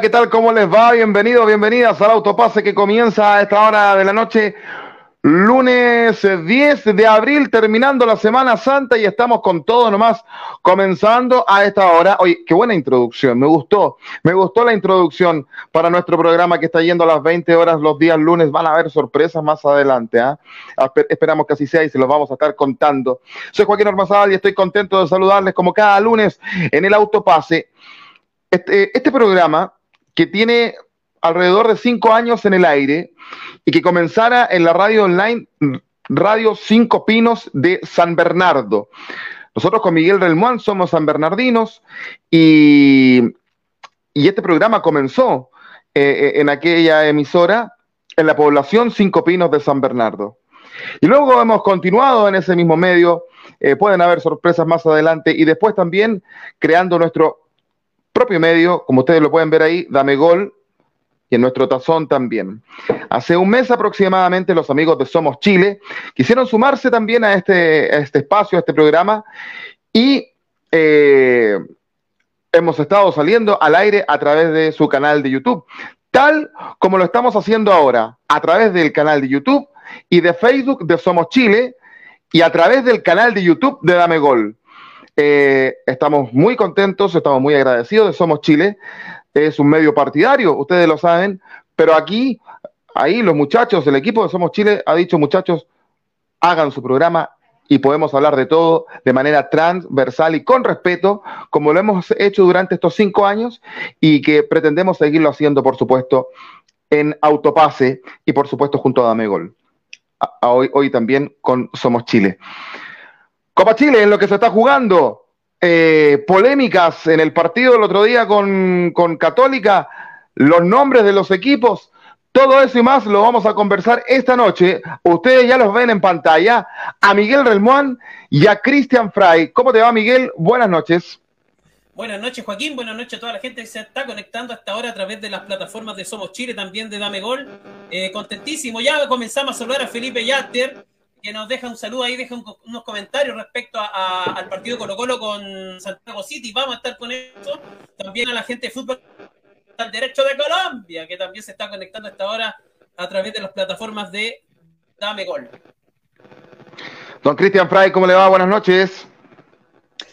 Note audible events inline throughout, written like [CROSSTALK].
¿qué tal? ¿Cómo les va? Bienvenidos, bienvenidas al Autopase que comienza a esta hora de la noche, lunes 10 de abril, terminando la Semana Santa y estamos con todo nomás, comenzando a esta hora. Oye, qué buena introducción, me gustó, me gustó la introducción para nuestro programa que está yendo a las 20 horas los días lunes. Van a haber sorpresas más adelante, ¿ah? Esperamos que así sea y se los vamos a estar contando. Soy Joaquín Ormazal y estoy contento de saludarles como cada lunes en el Autopase este, este, programa, que tiene alrededor de cinco años en el aire y que comenzara en la radio online Radio Cinco Pinos de San Bernardo. Nosotros con Miguel Relmuán somos san bernardinos y, y este programa comenzó eh, eh, en aquella emisora en la población Cinco Pinos de San Bernardo. Y luego hemos continuado en ese mismo medio, eh, pueden haber sorpresas más adelante y después también creando nuestro propio medio, como ustedes lo pueden ver ahí, Dame Gol, y en nuestro tazón también. Hace un mes aproximadamente los amigos de Somos Chile quisieron sumarse también a este, este espacio, a este programa, y eh, hemos estado saliendo al aire a través de su canal de YouTube, tal como lo estamos haciendo ahora, a través del canal de YouTube y de Facebook de Somos Chile, y a través del canal de YouTube de Dame Gol. Eh, estamos muy contentos, estamos muy agradecidos de Somos Chile. Es un medio partidario, ustedes lo saben, pero aquí, ahí los muchachos, el equipo de Somos Chile ha dicho, muchachos, hagan su programa y podemos hablar de todo de manera transversal y con respeto, como lo hemos hecho durante estos cinco años y que pretendemos seguirlo haciendo, por supuesto, en Autopase y, por supuesto, junto a Damegol. hoy, hoy también con Somos Chile. Copa Chile en lo que se está jugando. Eh, polémicas en el partido del otro día con, Católica, los nombres de los equipos, todo eso y más lo vamos a conversar esta noche. Ustedes ya los ven en pantalla. A Miguel Relmuán y a Cristian Fray. ¿Cómo te va, Miguel? Buenas noches. Buenas noches, Joaquín. Buenas noches a toda la gente que se está conectando hasta ahora a través de las plataformas de Somos Chile, también de Dame Gol. Eh, contentísimo. Ya comenzamos a saludar a Felipe Yaster que nos deja un saludo ahí, deja unos comentarios respecto al partido Colo Colo con Santiago City. Vamos a estar con eso. También a la gente de fútbol al derecho de Colombia, que también se está conectando a esta hora a través de las plataformas de Dame Gol. Don Cristian Fray, ¿cómo le va? Buenas noches.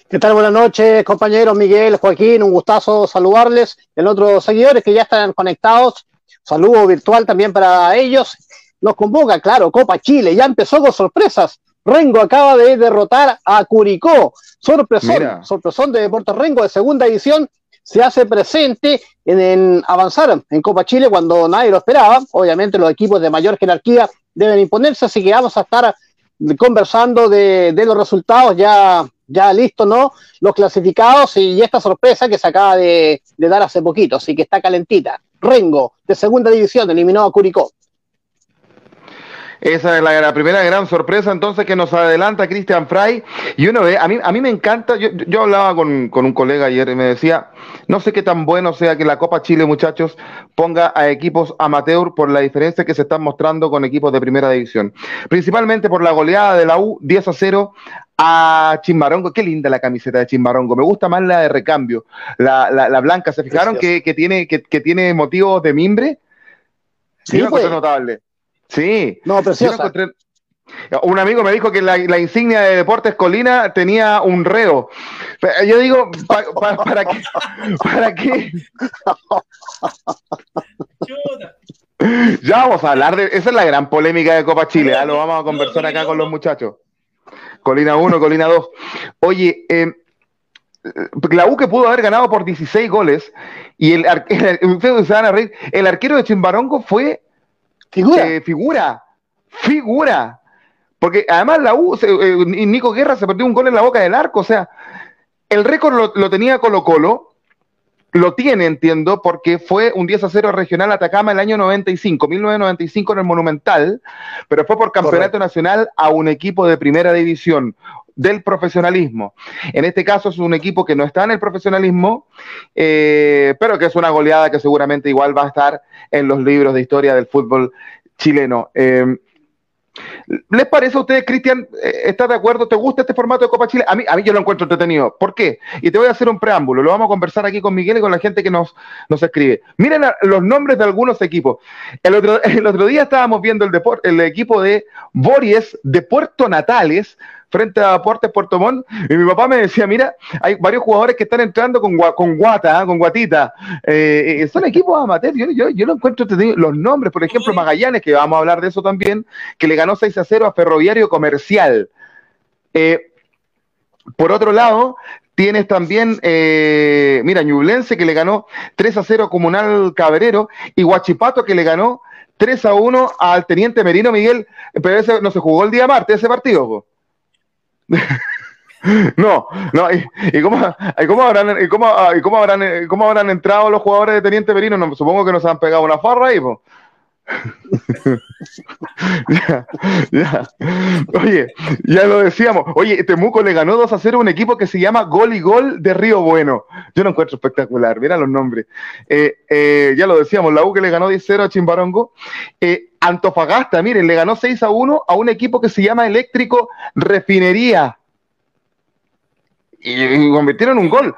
¿Qué tal? Buenas noches, compañeros Miguel, Joaquín, un gustazo saludarles. El otros seguidores que ya están conectados, saludo virtual también para ellos nos convoca, claro, Copa Chile, ya empezó con sorpresas. Rengo acaba de derrotar a Curicó. Sorpresón, sorpresón de Deportes Rengo de segunda edición se hace presente en, avanzar en Copa Chile cuando nadie lo esperaba. Obviamente los equipos de mayor jerarquía deben imponerse, así que vamos a estar conversando de, los resultados ya, ya listos, ¿no? Los clasificados y esta sorpresa que se acaba de, de dar hace poquito, así que está calentita. Rengo, de segunda división, eliminó a Curicó. Esa es la, primera gran sorpresa entonces que nos adelanta Christian Fry. Y uno ve, a mí, a mí me encanta, yo, yo hablaba con, con, un colega ayer y me decía, no sé qué tan bueno sea que la Copa Chile, muchachos, ponga a equipos amateur por la diferencia que se están mostrando con equipos de primera división. Principalmente por la goleada de la U 10 a 0 a Chimbarongo. Qué linda la camiseta de Chimbarongo. Me gusta más la de recambio, la, la, blanca. ¿Se fijaron que, que, tiene, que, que tiene motivos de mimbre? Sí, sí pues. notable. Sí. No, preciosa. Un amigo me dijo que la, insignia de Deportes Colina tenía un reo. Yo digo, ¿para qué? ¿Para qué? ya vamos a hablar de. Esa es la gran polémica de Copa Chile. ¿ah? Lo vamos a conversar acá con los muchachos. Colina 1, Colina 2. Oye, eh, la U que pudo haber ganado por 16 goles y el, [LAUGHS] ustedes se van a reír, el arquero de Chimbarongo fue Figura. Eh, figura. Figura. Porque además la U, eh, Nico Guerra se perdió un gol en la boca del arco. O sea, el récord lo, tenía Colo Colo. Lo tiene, entiendo, porque fue un 10 a 0 regional Atacama el año 95, 1995 en el Monumental, pero fue por campeonato nacional a un equipo de primera división del profesionalismo. En este caso es un equipo que no está en el profesionalismo, eh, pero que es una goleada que seguramente igual va a estar en los libros de historia del fútbol chileno. Eh, ¿Les parece a ustedes, Cristian, eh, estás de acuerdo? ¿Te gusta este formato de Copa Chile? A mí, a mí yo lo encuentro entretenido. ¿Por qué? Y te voy a hacer un preámbulo. Lo vamos a conversar aquí con Miguel y con la gente que nos, nos escribe. Miren los nombres de algunos equipos. El otro, [LAUGHS] el otro día estábamos viendo el, el equipo de Bories de Puerto Natales frente a Deportes Puerto Montt, y mi papá me decía, mira, hay varios jugadores que están entrando con, con guata, ¿ah? con guatita, eh, eh, son [LAUGHS] equipos amateurs, yo, yo, yo lo encuentro, los nombres, por ejemplo, Magallanes, que vamos a hablar de eso también, que le ganó 6 a 0 a Ferroviario Comercial. Eh, por otro lado, tienes también, mira, Ñublense que le ganó 3 a 0 a Comunal Cabrero y Huachipato que le ganó 3 a 1 al Teniente Merino Miguel, pero ese no se jugó el día martes ese partido. [LAUGHS] No, no, ¿y, cómo, habrán, y cómo, y cómo habrán, cómo habrán entrado los jugadores de Teniente Merino? No, supongo que nos han pegado una farra ahí, pues. Oye, ya lo decíamos. Oye, Temuco le ganó 2 a 0 a un equipo que se llama Gol y Gol de Río Bueno. Yo lo encuentro espectacular. Mira los nombres. Eh, eh, ya lo decíamos, la U que le ganó 10 0 a Chimbarongo. Eh, Antofagasta, miren, le ganó 6 a 1 a un equipo que se llama Eléctrico Refinería. Y, convirtieron un gol.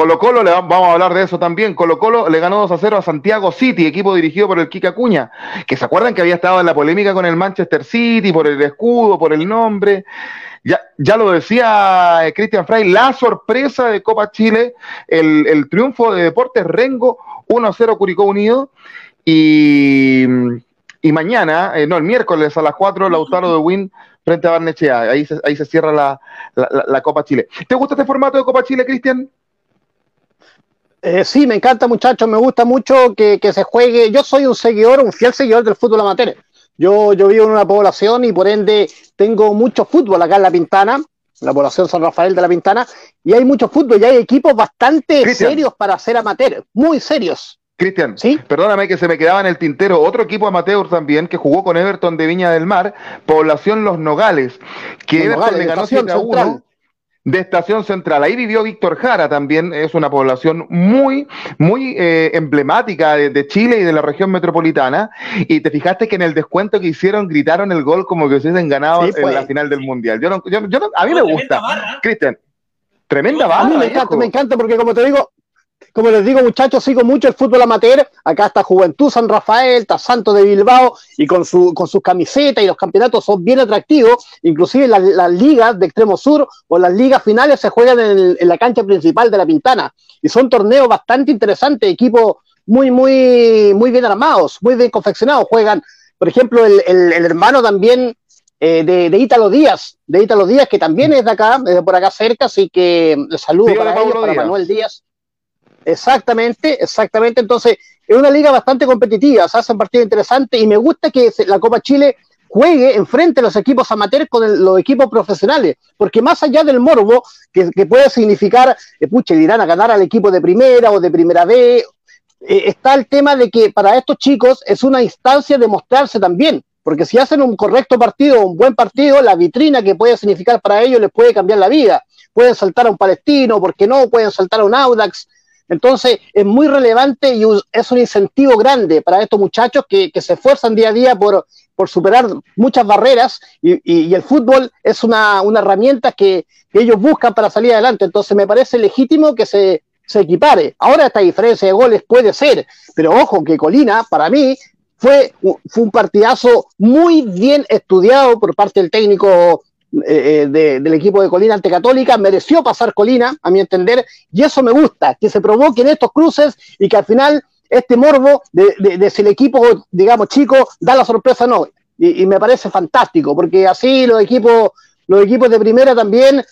Colo Colo, le vamos a hablar de eso también. Colo Colo le ganó 2 a 0 a Santiago City, equipo dirigido por el Kika Cuña, que se acuerdan que había estado en la polémica con el Manchester City por el escudo, por el nombre. Ya, ya lo decía eh, Cristian Frey, la sorpresa de Copa Chile, el, triunfo de Deportes Rengo 1 a 0 Curicó Unido. Y, mañana, eh, no, el miércoles a las 4, Lautaro de Win frente a Barnechea. Ahí se, ahí se cierra la, la Copa Chile. ¿Te gusta este formato de Copa Chile, Cristian? Eh, sí, me encanta, muchachos. Me gusta mucho que, se juegue. Yo soy un seguidor, un fiel seguidor del fútbol amateur. Yo, yo vivo en una población y por ende tengo mucho fútbol acá en La Pintana, la población San Rafael de La Pintana, y hay mucho fútbol y hay equipos bastante serios para ser amateur, muy serios. Cristian, ¿Sí? perdóname que se me quedaba en el tintero otro equipo amateur también que jugó con Everton de Viña del Mar, población Los Nogales, que Everton le ganó 7 a 1 de Estación Central. Ahí vivió Víctor Jara también, es una población muy, muy eh, emblemática de, Chile y de la región metropolitana. Y te fijaste que en el descuento que hicieron gritaron el gol como que se hubiesen ganado en la pues. final del Mundial. Yo, yo, a mí me gusta. Cristian, tremenda barra. A mí me encanta, me encanta porque como te digo, como les digo, muchachos, sigo mucho el fútbol amateur. Acá está Juventud San Rafael, está Santo de Bilbao, y con, su, con sus camisetas y los campeonatos son bien atractivos. Inclusive las, ligas de extremo sur o las ligas finales se juegan en, la cancha principal de la Pintana. Y son torneos bastante interesantes, equipos muy, muy, muy bien armados, muy bien confeccionados. Juegan, por ejemplo, el, hermano también eh, de, de Ítalo Díaz, de Ítalo Díaz, que también es de acá, de por acá cerca, así que saludo para, para Manuel Díaz Exactamente, exactamente. Entonces, es una liga bastante competitiva, se hacen partidos interesantes y me gusta que la Copa Chile juegue enfrente a los equipos amateurs con los equipos profesionales, porque más allá del morbo, que, puede significar, eh, pucha, irán a ganar al equipo de primera o de primera B, eh, está el tema de que para estos chicos es una instancia de mostrarse también, porque si hacen un correcto partido, un buen partido, la vitrina que puede significar para ellos les puede cambiar la vida. Pueden saltar a un palestino, ¿por qué no? Pueden saltar a un Audax, entonces, es muy relevante y es un incentivo grande para estos muchachos que, se esfuerzan día a día por, superar muchas barreras y, el fútbol es una, herramienta que, ellos buscan para salir adelante. Entonces, me parece legítimo que se, equipare. Ahora esta diferencia de goles puede ser, pero ojo que Colina, para mí, fue, fue un partidazo muy bien estudiado por parte del técnico eh, eh, del equipo de Colina ante Católica, mereció pasar Colina, a mi entender, y eso me gusta, que se provoquen estos cruces y que al final este morbo de, si el equipo, digamos, chico, da la sorpresa no. Y, me parece fantástico, porque así los equipos, los equipos de primera también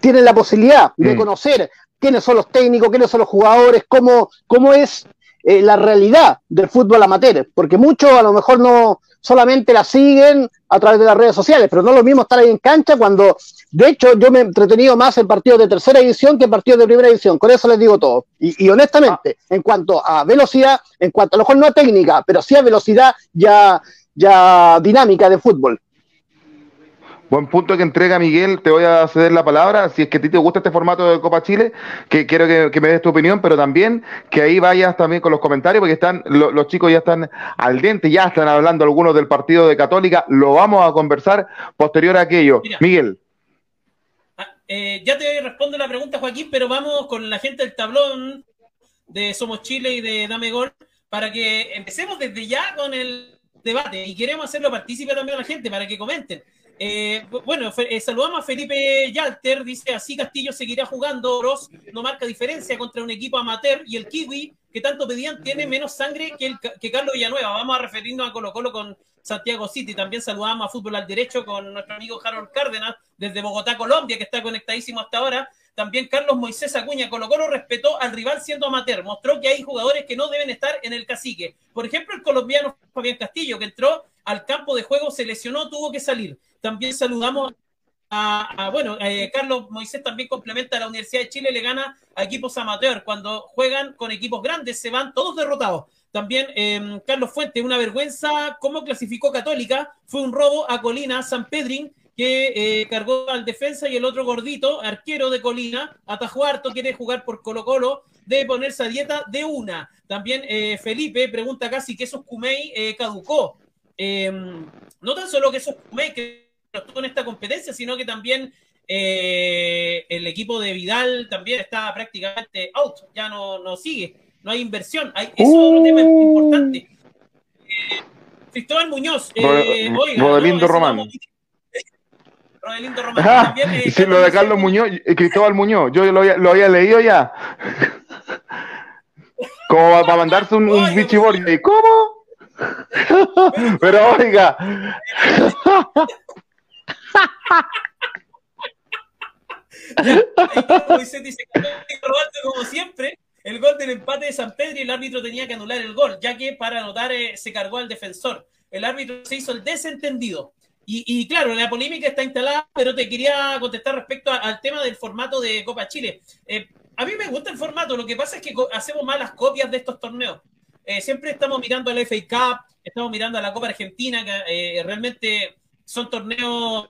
tienen la posibilidad de mm. conocer quiénes son los técnicos, quiénes son los jugadores, cómo, cómo es eh, la realidad del fútbol amateur, porque muchos a lo mejor no solamente la siguen a través de las redes sociales, pero no es lo mismo estar ahí en cancha cuando, de hecho, yo me he entretenido más en partidos de tercera división que en partidos de primera división, con eso les digo todo. Y, honestamente, en cuanto a velocidad, en cuanto a lo mejor no a técnica, pero sí a velocidad ya, ya dinámica de fútbol. Buen punto que entrega Miguel, te voy a ceder la palabra, si es que a ti te gusta este formato de Copa Chile, que quiero que, me des tu opinión, pero también que ahí vayas también con los comentarios, porque están los chicos ya están al dente, ya están hablando algunos del partido de Católica, lo vamos a conversar posterior a aquello. Miguel. Ah, eh, ya te respondo la pregunta, Joaquín, pero vamos con la gente del tablón de Somos Chile y de Dame Gol, para que empecemos desde ya con el debate y queremos hacerlo partícipe también a la gente para que comenten. Eh, bueno, eh, saludamos a Felipe Yalter, dice así Castillo seguirá jugando, Oroz no marca diferencia contra un equipo amateur y el Kiwi, que tanto pedían, tiene menos sangre que, el, que Carlos Villanueva. Vamos a referirnos a Colo Colo con Santiago City. También saludamos a Fútbol al Derecho con nuestro amigo Harold Cárdenas desde Bogotá, Colombia, que está conectadísimo hasta ahora. También Carlos Moisés Acuña Colo Colo respetó al rival siendo amateur. Mostró que hay jugadores que no deben estar en el cacique. Por ejemplo, el colombiano Fabián Castillo, que entró al campo de juego, se lesionó, tuvo que salir. También saludamos a, bueno, eh, Carlos Moisés también complementa a la Universidad de Chile, le gana a equipos amateur. Cuando juegan con equipos grandes se van todos derrotados. También em, Carlos Fuente, una vergüenza cómo clasificó Católica. Fue un robo a Colina, San Pedrín, que eh, cargó al defensa y el otro gordito, arquero de Colina, Atajuarto, quiere jugar por Colo Colo, debe ponerse a dieta de una. También eh, Felipe pregunta casi que esos Kumei caducó. Em, no tan solo que esos Kumei que estuvo en esta competencia, sino que también eh, el equipo de Vidal también está prácticamente out, ya no, no sigue, no hay inversión. Hay, eso es otro tema importante. Eh, Cristóbal Muñoz, eh, Rodelindo Román. Rodelindo Román. también, eh, sí, lo de Carlos Muñoz, Cristóbal Muñoz, yo lo, lo había leído ya. [LAUGHS] Como para mandarse un, un bichiborio. ¿Cómo? [LAUGHS] Pero oiga. dice como siempre, el gol del empate de San Pedro y el árbitro tenía que anular el gol, ya que para anotar eh, se cargó al defensor. El árbitro se hizo el desentendido. Y, claro, la polémica está instalada, pero te quería contestar respecto al tema del formato de Copa Chile. Eh, a mí me gusta el formato, lo que pasa es que hacemos malas copias de estos torneos. Eh, siempre estamos mirando a la FA Cup, estamos mirando a la Copa Argentina, que realmente son torneos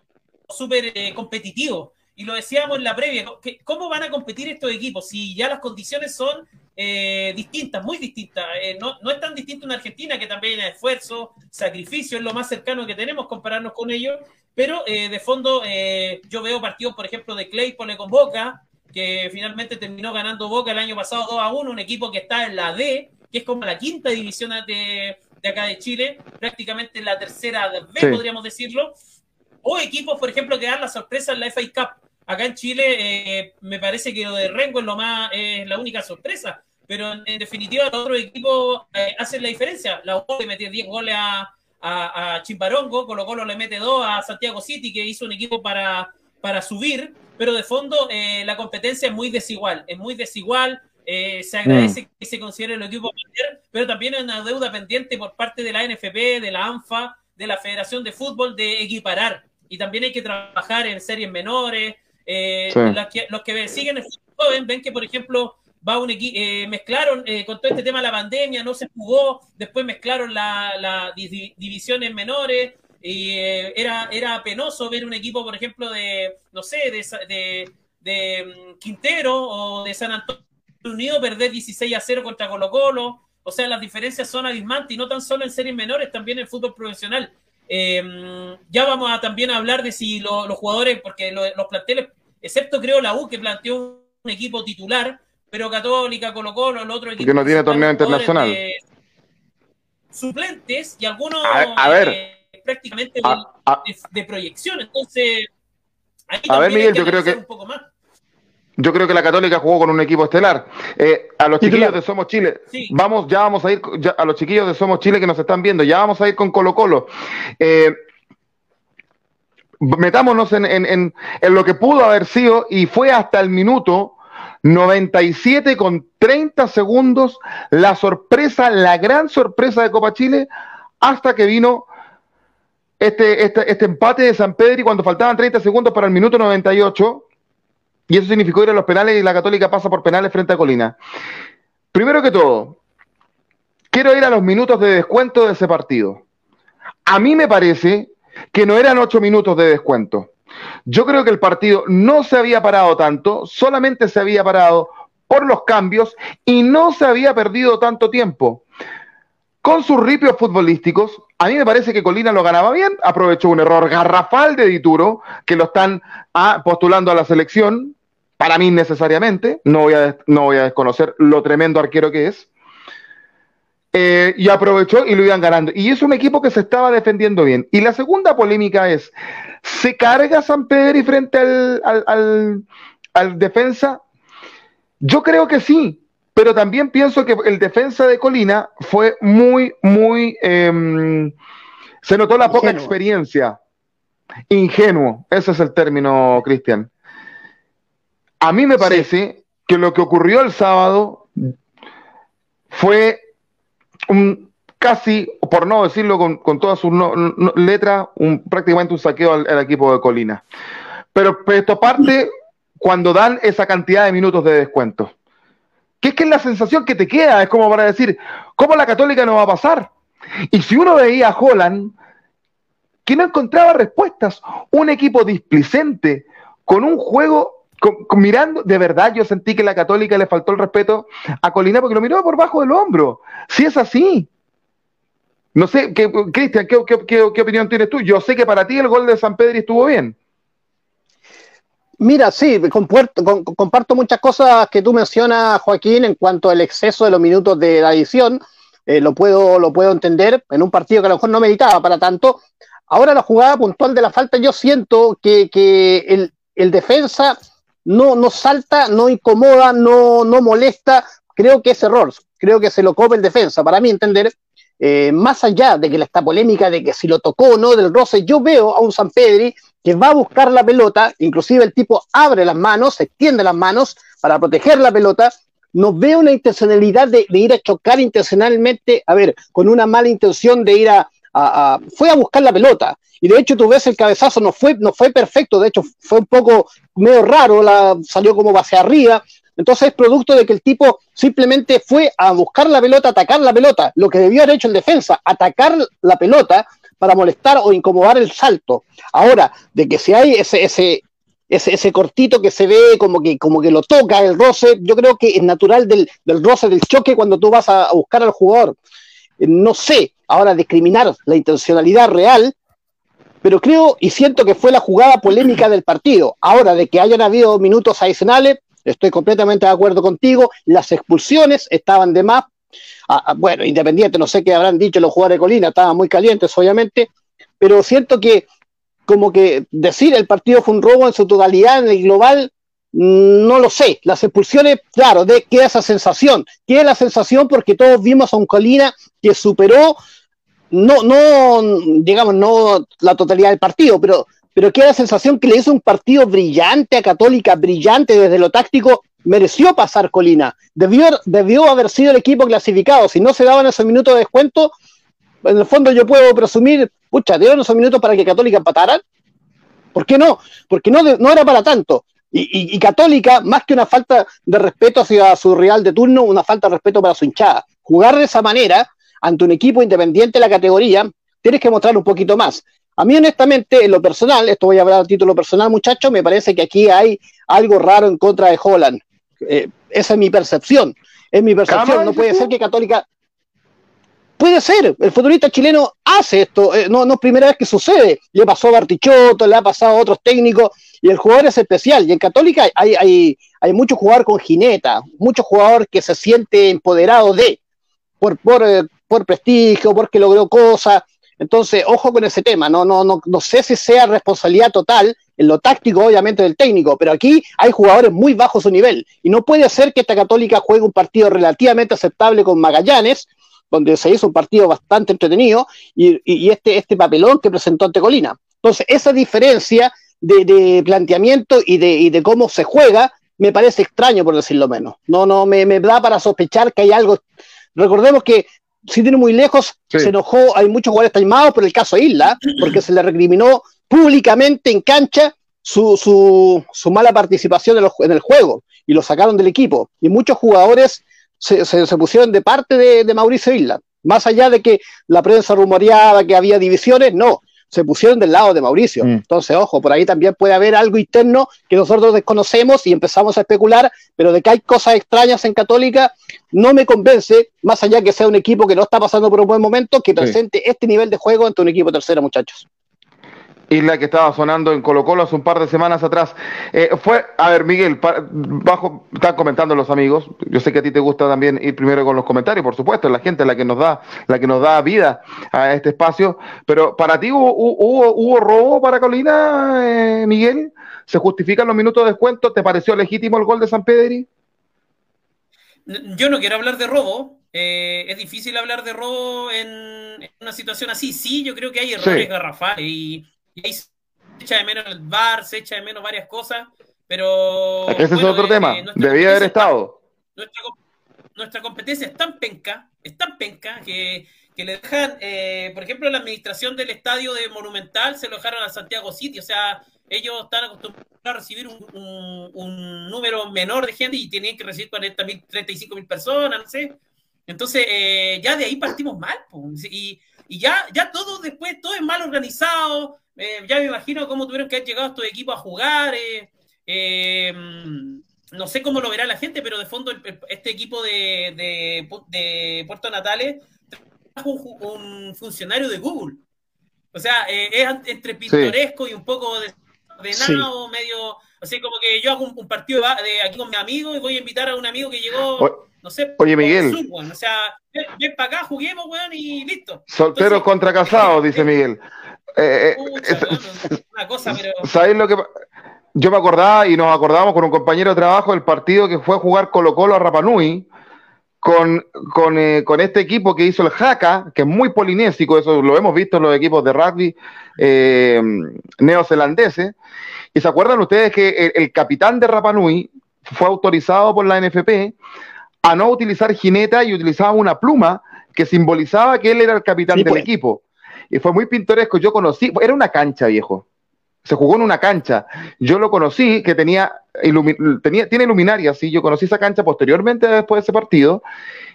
súper eh, competitivo. Y lo decíamos en la previa, ¿cómo van a competir estos equipos si ya las condiciones son eh, distintas, muy distintas? Eh, no, no, es tan distinto en Argentina, que también hay esfuerzo, sacrificio, es lo más cercano que tenemos compararnos con ellos, pero de fondo yo veo partidos, por ejemplo, de Claypole con Boca, que finalmente terminó ganando Boca el año pasado 2 a 1, un equipo que está en la D, que es como la quinta división de, de acá de Chile, prácticamente la tercera B, podríamos decirlo, o equipos, por ejemplo, que dan la sorpresa en la FA Cup. Acá en Chile eh, me parece que lo de Rengo es lo más es la única sorpresa, pero en, definitiva los otros equipos eh, hacen la diferencia. La U le metió 10 goles a, a, Chimbarongo, Colo Colo le mete 2 a Santiago City, que hizo un equipo para, para subir, pero de fondo eh, la competencia es muy desigual, es muy desigual. se agradece mm. que se considere el equipo pero también hay una deuda pendiente por parte de la NFP, de la ANFA, de la Federación de Fútbol de equiparar y también hay que trabajar en series menores. Eh, los, que, siguen el fútbol joven ven que, por ejemplo, va un eh, mezclaron eh, con todo este tema de la pandemia, no se jugó, después mezclaron las divisiones menores y era, era penoso ver un equipo, por ejemplo, de, no sé, de, de, mm, Quintero o de San Antonio Unido perder 16 a 0 contra Colo Colo. O sea, las diferencias son abismantes y no tan solo en series menores, también en fútbol profesional. Em, ya vamos a también hablar de si los jugadores, porque los planteles, excepto creo la U que planteó un equipo titular, pero Católica, Colo Colo, el otro equipo. Que no tiene torneo internacional. suplentes y algunos eh, prácticamente de, proyección. Entonces, ahí a ver, Miguel, yo creo que. Un poco más. Yo creo que la Católica jugó con un equipo estelar. Eh, a los chiquillos de Somos Chile, vamos, ya vamos a ir, a los chiquillos de Somos Chile que nos están viendo, ya vamos a ir con Colo Colo. Eh, metámonos en, en, lo que pudo haber sido y fue hasta el minuto 97 con 30 segundos la sorpresa, la gran sorpresa de Copa Chile hasta que vino este, este, este empate de San Pedro y cuando faltaban 30 segundos para el minuto 98 y eso significó ir a los penales y la Católica pasa por penales frente a Colina. Primero que todo, quiero ir a los minutos de descuento de ese partido. A mí me parece que no eran ocho minutos de descuento. Yo creo que el partido no se había parado tanto, solamente se había parado por los cambios y no se había perdido tanto tiempo. Con sus ripios futbolísticos, a mí me parece que Colina lo ganaba bien, aprovechó un error garrafal de Dituro, que lo están ah, postulando a la selección, para mí necesariamente, no voy a, no voy a desconocer lo tremendo arquero que es. Eh, y aprovechó y lo iban ganando. Y es un equipo que se estaba defendiendo bien. Y la segunda polémica es, ¿se carga San Pedro frente al, al, defensa? Yo creo que sí, pero también pienso que el defensa de Colina fue muy, muy... Em, se notó la poca experiencia. Ingenuo, ese es el término, Cristian. A mí me parece que lo que ocurrió el sábado fue un casi, por no decirlo con, todas sus letras, un, prácticamente un saqueo al, equipo de Colina. Pero, esto parte cuando dan esa cantidad de minutos de descuento. Que es que es la sensación que te queda, es como para decir, ¿cómo la católica no va a pasar? Y si uno veía a Holland, que no encontraba respuestas, un equipo displicente, con un juego mirando, de verdad yo sentí que la católica le faltó el respeto a Colina porque lo miró por bajo del hombro. Si es así. No sé, Cristian, ¿qué, opinión tienes tú? Yo sé que para ti el gol de San Pedro estuvo bien. Mira, sí, comparto, muchas cosas que tú mencionas, Joaquín, en cuanto al exceso de los minutos de la edición. Eh, lo, puedo, lo puedo entender en un partido que a lo mejor no meditaba para tanto. Ahora la jugada puntual de la falta, yo siento que, el defensa no, no salta, no incomoda, no, no molesta. Creo que es error, creo que se lo come el defensa. Para mí entender, eh, más allá de que esta polémica de que si lo tocó o no del roce, yo veo a un San Pedri que va a buscar la pelota, inclusive el tipo abre las manos, extiende las manos para proteger la pelota, no veo una intencionalidad de, ir a chocar intencionalmente, a ver, con una mala intención de ir a, fue a buscar la pelota. Y de hecho, tú ves el cabezazo, no fue, no fue perfecto, de hecho, fue un poco medio raro, la, salió como hacia arriba. Entonces es producto de que el tipo simplemente fue a buscar la pelota, atacar la pelota, lo que debió haber hecho el defensa, atacar la pelota para molestar o incomodar el salto. Ahora, de que si hay ese, ese, ese, ese, cortito que se ve como que, como que lo toca el roce, yo creo que es natural del, del roce, del choque cuando tú vas a, buscar al jugador. No sé, ahora discriminar la intencionalidad real, pero creo y siento que fue la jugada polémica del partido. Ahora, de que hayan habido minutos adicionales, estoy completamente de acuerdo contigo, las expulsiones estaban de más. Ah, ah, bueno, independiente, no sé qué habrán dicho los jugadores de Colina, estaban muy calientes, obviamente, pero siento que como que decir el partido fue un robo en su totalidad, en el global, no lo sé. Las expulsiones, claro, de queda esa sensación. Queda la sensación porque todos vimos a un Colina que superó no, no, digamos, no la totalidad del partido, pero, pero queda la sensación que le hizo un partido brillante a Católica, brillante desde lo táctico, mereció pasar Colina. Debió, debió haber sido el equipo clasificado. Si no se daban esos minutos de descuento, en el fondo yo puedo presumir, pucha, dieron esos minutos para que Católica empatara. ¿Por qué no? Porque no, no era para tanto. Y, y, Católica, más que una falta de respeto hacia su rival de turno, una falta de respeto para su hinchada. Jugar de esa manera ante un equipo independiente de la categoría, tienes que mostrar un poquito más. A mí, honestamente, en lo personal, esto voy a hablar a título personal, muchachos, me parece que aquí hay algo raro en contra de Holland. Eh, esa es mi percepción. Es mi percepción. No puede ser que Católica. Puede ser, el futbolista chileno hace esto, eh, no, no es primera vez que sucede. Le pasó a Bartichotto, le ha pasado a otros técnicos, y el jugador es especial. Y en Católica hay, hay, hay mucho jugador con jineta, mucho jugador que se siente empoderado de, por, por, eh, por prestigio, porque logró cosas. Entonces, ojo con ese tema, no, no, no, no sé si sea responsabilidad total en lo táctico, obviamente, del técnico, pero aquí hay jugadores muy bajos su nivel. Y no puede ser que esta Católica juegue un partido relativamente aceptable con Magallanes, donde se hizo un partido bastante entretenido, y, este, este papelón que presentó ante Colina. Entonces, esa diferencia de, planteamiento y de, y de, cómo se juega me parece extraño, por decirlo menos. No, no, me, me da para sospechar que hay algo. Recordemos que si tiene muy lejos, se enojó, hay muchos jugadores taimados por el caso Isla, porque se le recriminó públicamente en cancha su, su, su mala participación en, el juego y lo sacaron del equipo. Y muchos jugadores se, se, pusieron de parte de, de, Mauricio Isla. Más allá de que la prensa rumoreaba que había divisiones, no. Se pusieron del lado de Mauricio. Mm. Entonces, ojo, por ahí también puede haber algo interno que nosotros desconocemos y empezamos a especular, pero de que hay cosas extrañas en Católica, no me convence, más allá que sea un equipo que no está pasando por un buen momento, que presente este nivel de juego ante un equipo tercero, muchachos isla que estaba sonando en Colo Colo hace un par de semanas atrás. Eh, fue, a ver, Miguel, bajo, están comentando los amigos. Yo sé que a ti te gusta también ir primero con los comentarios, por supuesto, la gente la que nos da, la que nos da vida a este espacio. Pero para ti hubo, hubo, robo para Colina, eh, Miguel. ¿Se justifican los minutos de descuento? ¿Te pareció legítimo el gol de San Pedri? Yo no quiero hablar de robo. Eh, es difícil hablar de robo en, una situación así. Sí, yo creo que hay errores garrafales y y ahí se echa de menos el bar, se echa de menos varias cosas, pero... Ese es otro tema, eh, debía haber estado. Nuestra, competencia es tan penca, es tan penca, que, le dejan, eh, por ejemplo, la administración del estadio de Monumental se lo dejaron a Santiago City, o sea, ellos están acostumbrados a recibir un, número menor de gente y tienen que recibir 40 mil, 35 mil personas, no sé. Entonces, eh, ya de ahí partimos mal, y, y ya, ya todo después, todo es mal organizado, eh, ya me imagino cómo tuvieron que haber llegado estos equipos a jugar. Eh, eh, no sé cómo lo verá la gente, pero de fondo este equipo de, de, Puerto Natales trajo un, funcionario de Google. O sea, es entre pintoresco y un poco desordenado, medio. Así como que yo hago un, partido de, aquí con mi amigo y voy a invitar a un amigo que llegó. no sé, Oye, Miguel. o sea, ven, para acá, juguemos, weón, y listo. Solteros contra casados, dice Miguel. Eh, [LAUGHS] ¿Sabéis lo que yo me acordaba y nos acordábamos con un compañero de trabajo del partido que fue a jugar Colo Colo a Rapanui con, con, eh, con, este equipo que hizo el Jaca, que es muy polinésico, eso lo hemos visto en los equipos de rugby eh, neozelandeses. ¿Y se acuerdan ustedes que el, capitán de Rapanui fue autorizado por la NFP a no utilizar jineta y utilizaba una pluma que simbolizaba que él era el capitán del pues. equipo? Y fue muy pintoresco. Yo conocí, era una cancha, viejo. Se jugó en una cancha. Yo lo conocí, que tenía, tenía tiene luminaria, sí. Yo conocí esa cancha posteriormente después de ese partido.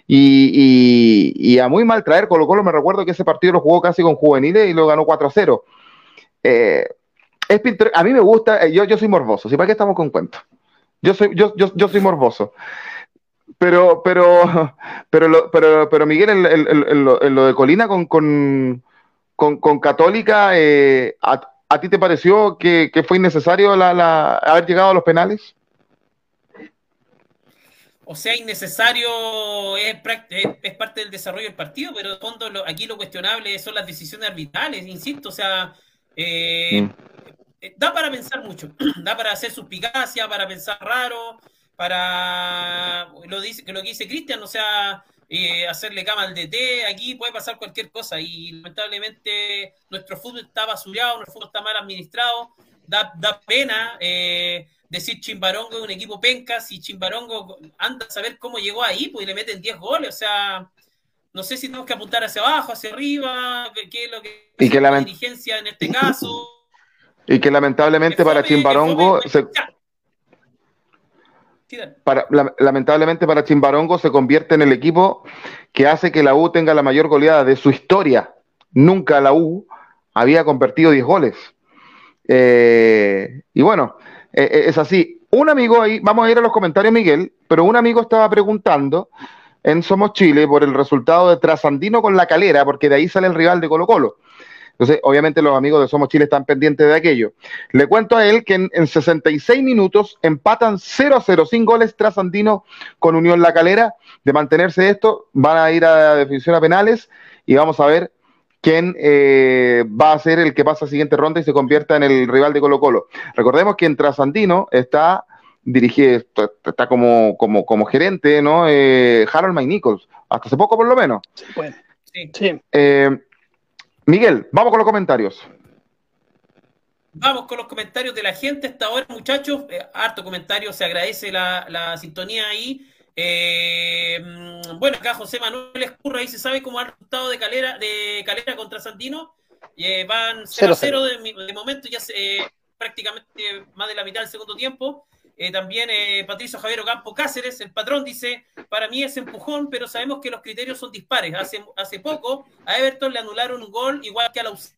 Y, a muy mal traer, Colo Colo me recuerdo que ese partido lo jugó casi con juveniles y lo ganó 4 a 0. Eh, es a mí me gusta, eh, yo, yo soy morboso, ¿sí? ¿Para qué estamos con cuentos? Yo soy, yo, yo, yo soy morboso pero pero [LAUGHS] pero pero, pero Miguel en, lo, de Colina con, con Católica, eh, a, ti te pareció que, fue innecesario la, haber llegado a los penales? O sea, innecesario es, es, parte del desarrollo del partido, pero de fondo aquí lo cuestionable son las decisiones arbitrales, insisto, o sea, eh, mm. eh, da para pensar mucho, [CLEARS THROAT] da para hacer suspicacia, para pensar raro, para lo, dice, lo que dice Cristian, o sea, eh, hacerle cama al DT, aquí puede pasar cualquier cosa y lamentablemente nuestro fútbol está basureado, nuestro fútbol está mal administrado, da, pena eh, decir Chimbarongo es un equipo penca, si Chimbarongo anda a saber cómo llegó ahí, pues le meten 10 goles, o sea, no sé si tenemos que apuntar hacia abajo, hacia arriba, qué es lo que y que la dirigencia en este caso. [LAUGHS] Y que lamentablemente para Chimbarongo para, lamentablemente para Chimbarongo se convierte en el equipo que hace que la U tenga la mayor goleada de su historia. Nunca la U había convertido 10 goles. Eh, y bueno, eh, eh, es así. Un amigo ahí, vamos a ir a los comentarios, Miguel, pero un amigo estaba preguntando en Somos Chile por el resultado de Trasandino con la calera, porque de ahí sale el rival de Colo Colo. Entonces, obviamente los amigos de Somos Chile están pendientes de aquello. Le cuento a él que en, 66 minutos empatan 0 a 0, sin goles tras Andino con Unión La Calera. De mantenerse esto, van a ir a definición a penales y vamos a ver quién eh, va a ser el que pasa a siguiente ronda y se convierta en el rival de Colo Colo. Recordemos que en Trasandino está dirigido, está como, como, como gerente, ¿no? Eh, Harold Mike Nichols, hasta hace poco por lo menos. Bueno, sí. sí. Eh, Miguel, vamos con los comentarios. Vamos con los comentarios de la gente hasta ahora, muchachos. Eh, harto comentario, se agradece la, sintonía ahí. Eh, mm, bueno, acá José Manuel Escurra se sabe cómo ha resultado de Calera, de Calera contra Santino. Eh, van 0 a 0 de, momento, ya se, prácticamente más de la mitad del segundo tiempo. Eh, también eh, Patricio Javier Ocampo Cáceres, el patrón, dice, para mí es empujón, pero sabemos que los criterios son dispares. Hace, hace poco a Everton le anularon un gol igual que a la UC.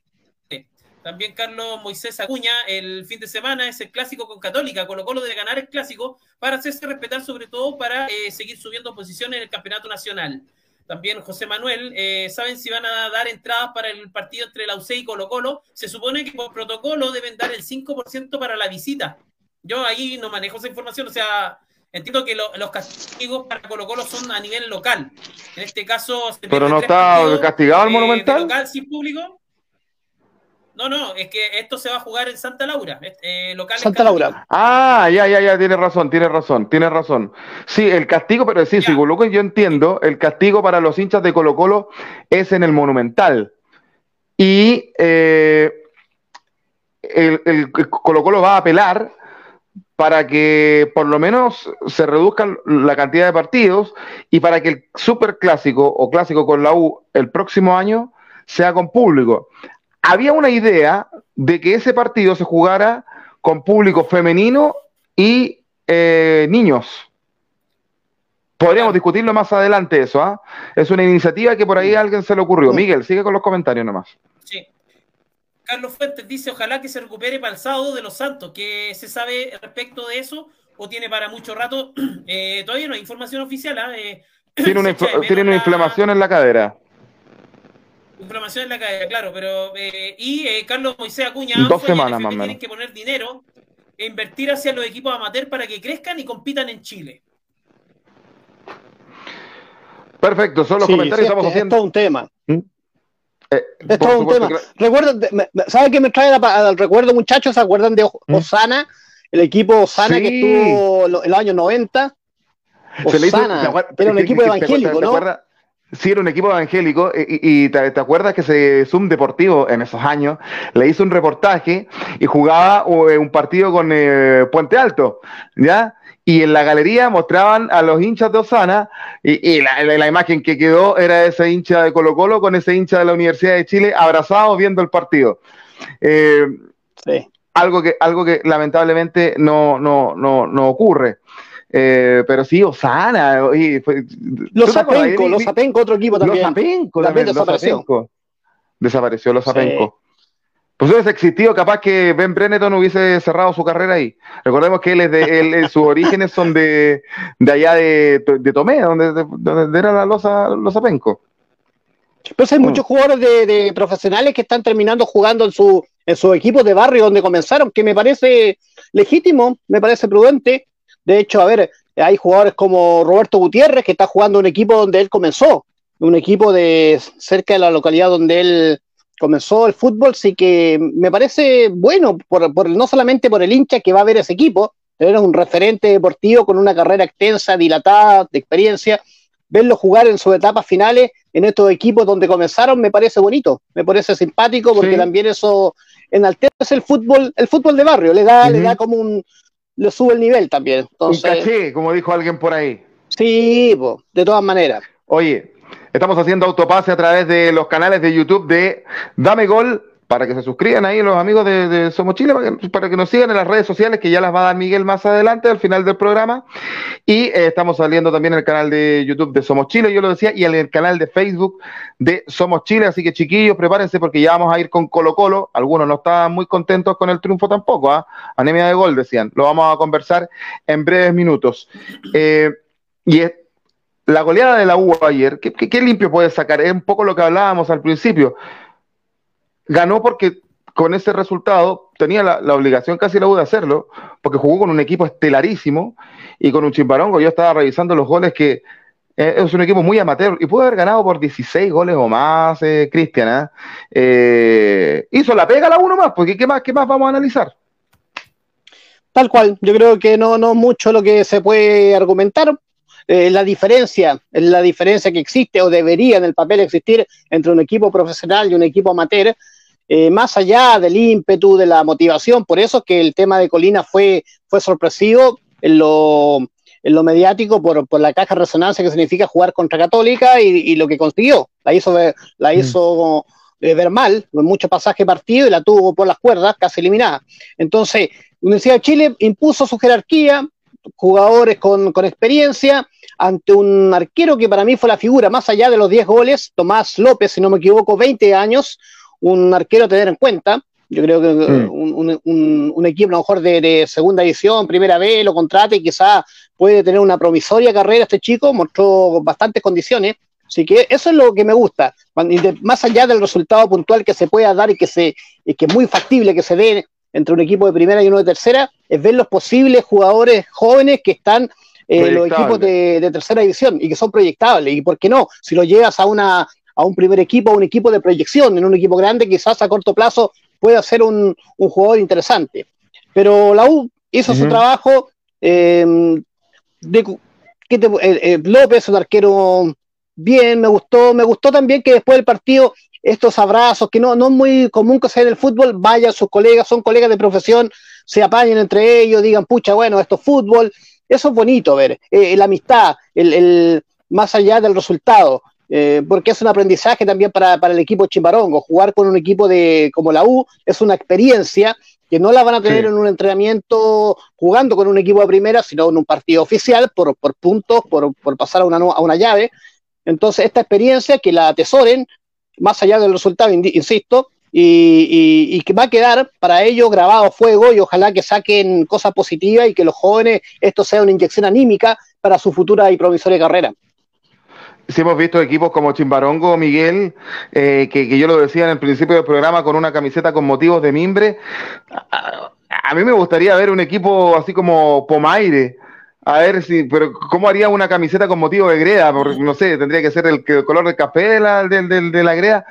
También Carlos Moisés Acuña, el fin de semana es el clásico con Católica. Colo Colo debe ganar el clásico para hacerse respetar, sobre todo para eh, seguir subiendo posiciones en el campeonato nacional. También José Manuel, eh, ¿saben si van a dar entradas para el partido entre la UC y Colo Colo? Se supone que por protocolo deben dar el 5% para la visita. Yo ahí no manejo esa información, o sea, entiendo que los castigos para Colo Colo son a nivel local. En este caso... Pero no está castigado el Monumental. local sin público no, no, es que esto se va a jugar en Santa Laura, eh, local Santa Laura. Ah, ya, ya, ya, tiene razón, tiene razón, tiene razón. Sí, el castigo, pero sí, si Colo yo entiendo, el castigo para los hinchas de Colo Colo es en el Monumental. Y eh, el, Colo Colo va a apelar para que por lo menos se reduzca la cantidad de partidos y para que el super clásico o clásico con la U el próximo año sea con público había una idea de que ese partido se jugara con público femenino y eh, niños. Podríamos discutirlo más adelante eso, ¿ah? Es una iniciativa que por ahí a alguien se le ocurrió. Miguel, sigue con los comentarios nomás. Sí. Carlos Fuentes dice, ojalá que se recupere para el sábado de los Santos. ¿Qué se sabe respecto de eso? ¿O tiene para mucho rato? [CLEARS THROAT] Eh, todavía no hay información oficial. ¿ah? Eh, [CLEARS THROAT] tiene, una, tiene una inflamación en la cadera. Inflamación en la cadera, claro, pero. Eh, y eh, Carlos Moisés Acuña, dos semanas más tienen que poner dinero e invertir hacia los equipos amateur para que crezcan y compitan en Chile. Perfecto, son los comentarios que estamos haciendo. Es todo un tema. ¿Mm? Eh, es todo un tema. Recuerda, ¿Sabe qué me trae al recuerdo, muchachos? ¿Se acuerdan de ¿Mm? Osana? El equipo Osana que estuvo en los años 90. Osana, era un equipo evangélico, ¿no? Sí, era un equipo evangélico y, te, acuerdas que ese Zoom Deportivo en esos años le hizo un reportaje y jugaba eh, un partido con eh, Puente Alto, ¿ya? Y en la galería mostraban a los hinchas de Osana y, la, imagen que quedó era ese hincha de Colo Colo con ese hincha de la Universidad de Chile abrazados viendo el partido. Eh, sí. algo, que, algo que lamentablemente no, no, no, no ocurre. Eh, pero sí, Osana. los Zapenco, los Zapenco, otro equipo también. Los Zapenco también, desapareció. desapareció los Zapenco. Pues hubiese existido, capaz que Ben Brenneton hubiese cerrado su carrera ahí. Recordemos que él es de, él, sus orígenes son de, de allá de, de Tomé, donde, donde era la losa, los Zapenco. Pues hay mm. muchos jugadores de, profesionales que están terminando jugando en su, en su equipo de barrio donde comenzaron, que me parece legítimo, me parece prudente, de hecho, a ver, hay jugadores como Roberto Gutiérrez que está jugando en un equipo donde él comenzó, un equipo de cerca de la localidad donde él comenzó el fútbol, sí que me parece bueno, por, no solamente por el hincha que va a ver ese equipo, tener un referente deportivo con una carrera extensa, dilatada, de experiencia, verlo jugar en sus etapas finales en estos equipos donde comenzaron me parece bonito, me parece simpático porque también eso enaltece el fútbol, el fútbol de barrio, le da, le da como un, le sube el nivel también. Entonces, un caché, como dijo alguien por ahí. Sí, de todas maneras. Oye, estamos haciendo autopase a través de los canales de YouTube de Dame Gol para que se suscriban ahí los amigos de, Somos Chile, para que, nos sigan en las redes sociales, que ya las va a dar Miguel más adelante, al final del programa. Y eh, estamos saliendo también en el canal de YouTube de Somos Chile, yo lo decía, y en el canal de Facebook de Somos Chile. Así que chiquillos, prepárense porque ya vamos a ir con Colo Colo. Algunos no estaban muy contentos con el triunfo tampoco, ¿ah? Anemia de gol, decían. Lo vamos a conversar en breves minutos. Eh, y la goleada de la U ayer, ¿qué, limpio puede sacar? Es un poco lo que hablábamos al principio ganó porque con ese resultado tenía la, obligación casi la U de hacerlo, porque jugó con un equipo estelarísimo y con un chimbarongo. Yo estaba revisando los goles que eh, es un equipo muy amateur y pudo haber ganado por 16 goles o más, eh, Cristian. ¿ah? Eh, hizo la pega la uno más, porque ¿qué más, ¿qué más vamos a analizar? Tal cual, yo creo que no, no mucho lo que se puede argumentar. La diferencia, la diferencia que existe o debería en el papel existir entre un equipo profesional y un equipo amateur eh, más allá del ímpetu, de la motivación, por eso que el tema de Colina fue, fue sorpresivo en lo, en lo mediático por, por, la caja de resonancia que significa jugar contra Católica y, lo que consiguió. La hizo la mm. hizo, eh, ver mal, en mucho pasaje partido y la tuvo por las cuerdas, casi eliminada. Entonces, Universidad de Chile impuso su jerarquía, jugadores con, con, experiencia, ante un arquero que para mí fue la figura, más allá de los 10 goles, Tomás López, si no me equivoco, 20 años, un arquero a tener en cuenta, Yo creo que mm. un, equipo a lo mejor de, segunda edición, primera vez, lo contrate y quizá puede tener una promisoria carrera este chico, mostró bastantes condiciones. Así que eso es lo que me gusta. Más allá del resultado puntual que se pueda dar y que, se, y que es muy factible que se dé entre un equipo de primera y uno de tercera, es ver los posibles jugadores jóvenes que están en los equipos de, tercera división y que son proyectables. Y por qué no, si lo llevas a, una, a un primer equipo, a un equipo de proyección, en un equipo grande, quizás a corto plazo pueda ser un, jugador interesante. Pero la U hizo su trabajo. Em, de, eh, eh, López, un arquero bien, me gustó, me gustó también que después del partido estos abrazos, que no, no es muy común que sea en el fútbol, vayan sus colegas, son colegas de profesión, se apañen entre ellos, digan, pucha, bueno, esto es fútbol, eso es bonito ver, eh, la amistad, el, más allá del resultado, eh, porque es un aprendizaje también para, el equipo chimbarongo, jugar con un equipo de como la U es una experiencia que no la van a tener en un entrenamiento jugando con un equipo de primera, sino en un partido oficial por, por puntos, por, por pasar a una, a una llave. Entonces, esta experiencia que la atesoren, más allá del resultado, insisto, y, que va a quedar para ellos grabado a fuego y ojalá que saquen cosas positivas y que los jóvenes esto sea una inyección anímica para su futura y provisoria carrera. Sí, hemos visto equipos como Chimbarongo, Miguel, eh, que, yo lo decía en el principio del programa con una camiseta con motivos de mimbre. a mí me gustaría ver un equipo así como Pomaire, a ver si, pero ¿cómo haría una camiseta con motivo de greda? Porque, no sé, tendría que ser el, color de café de la, de, la greda.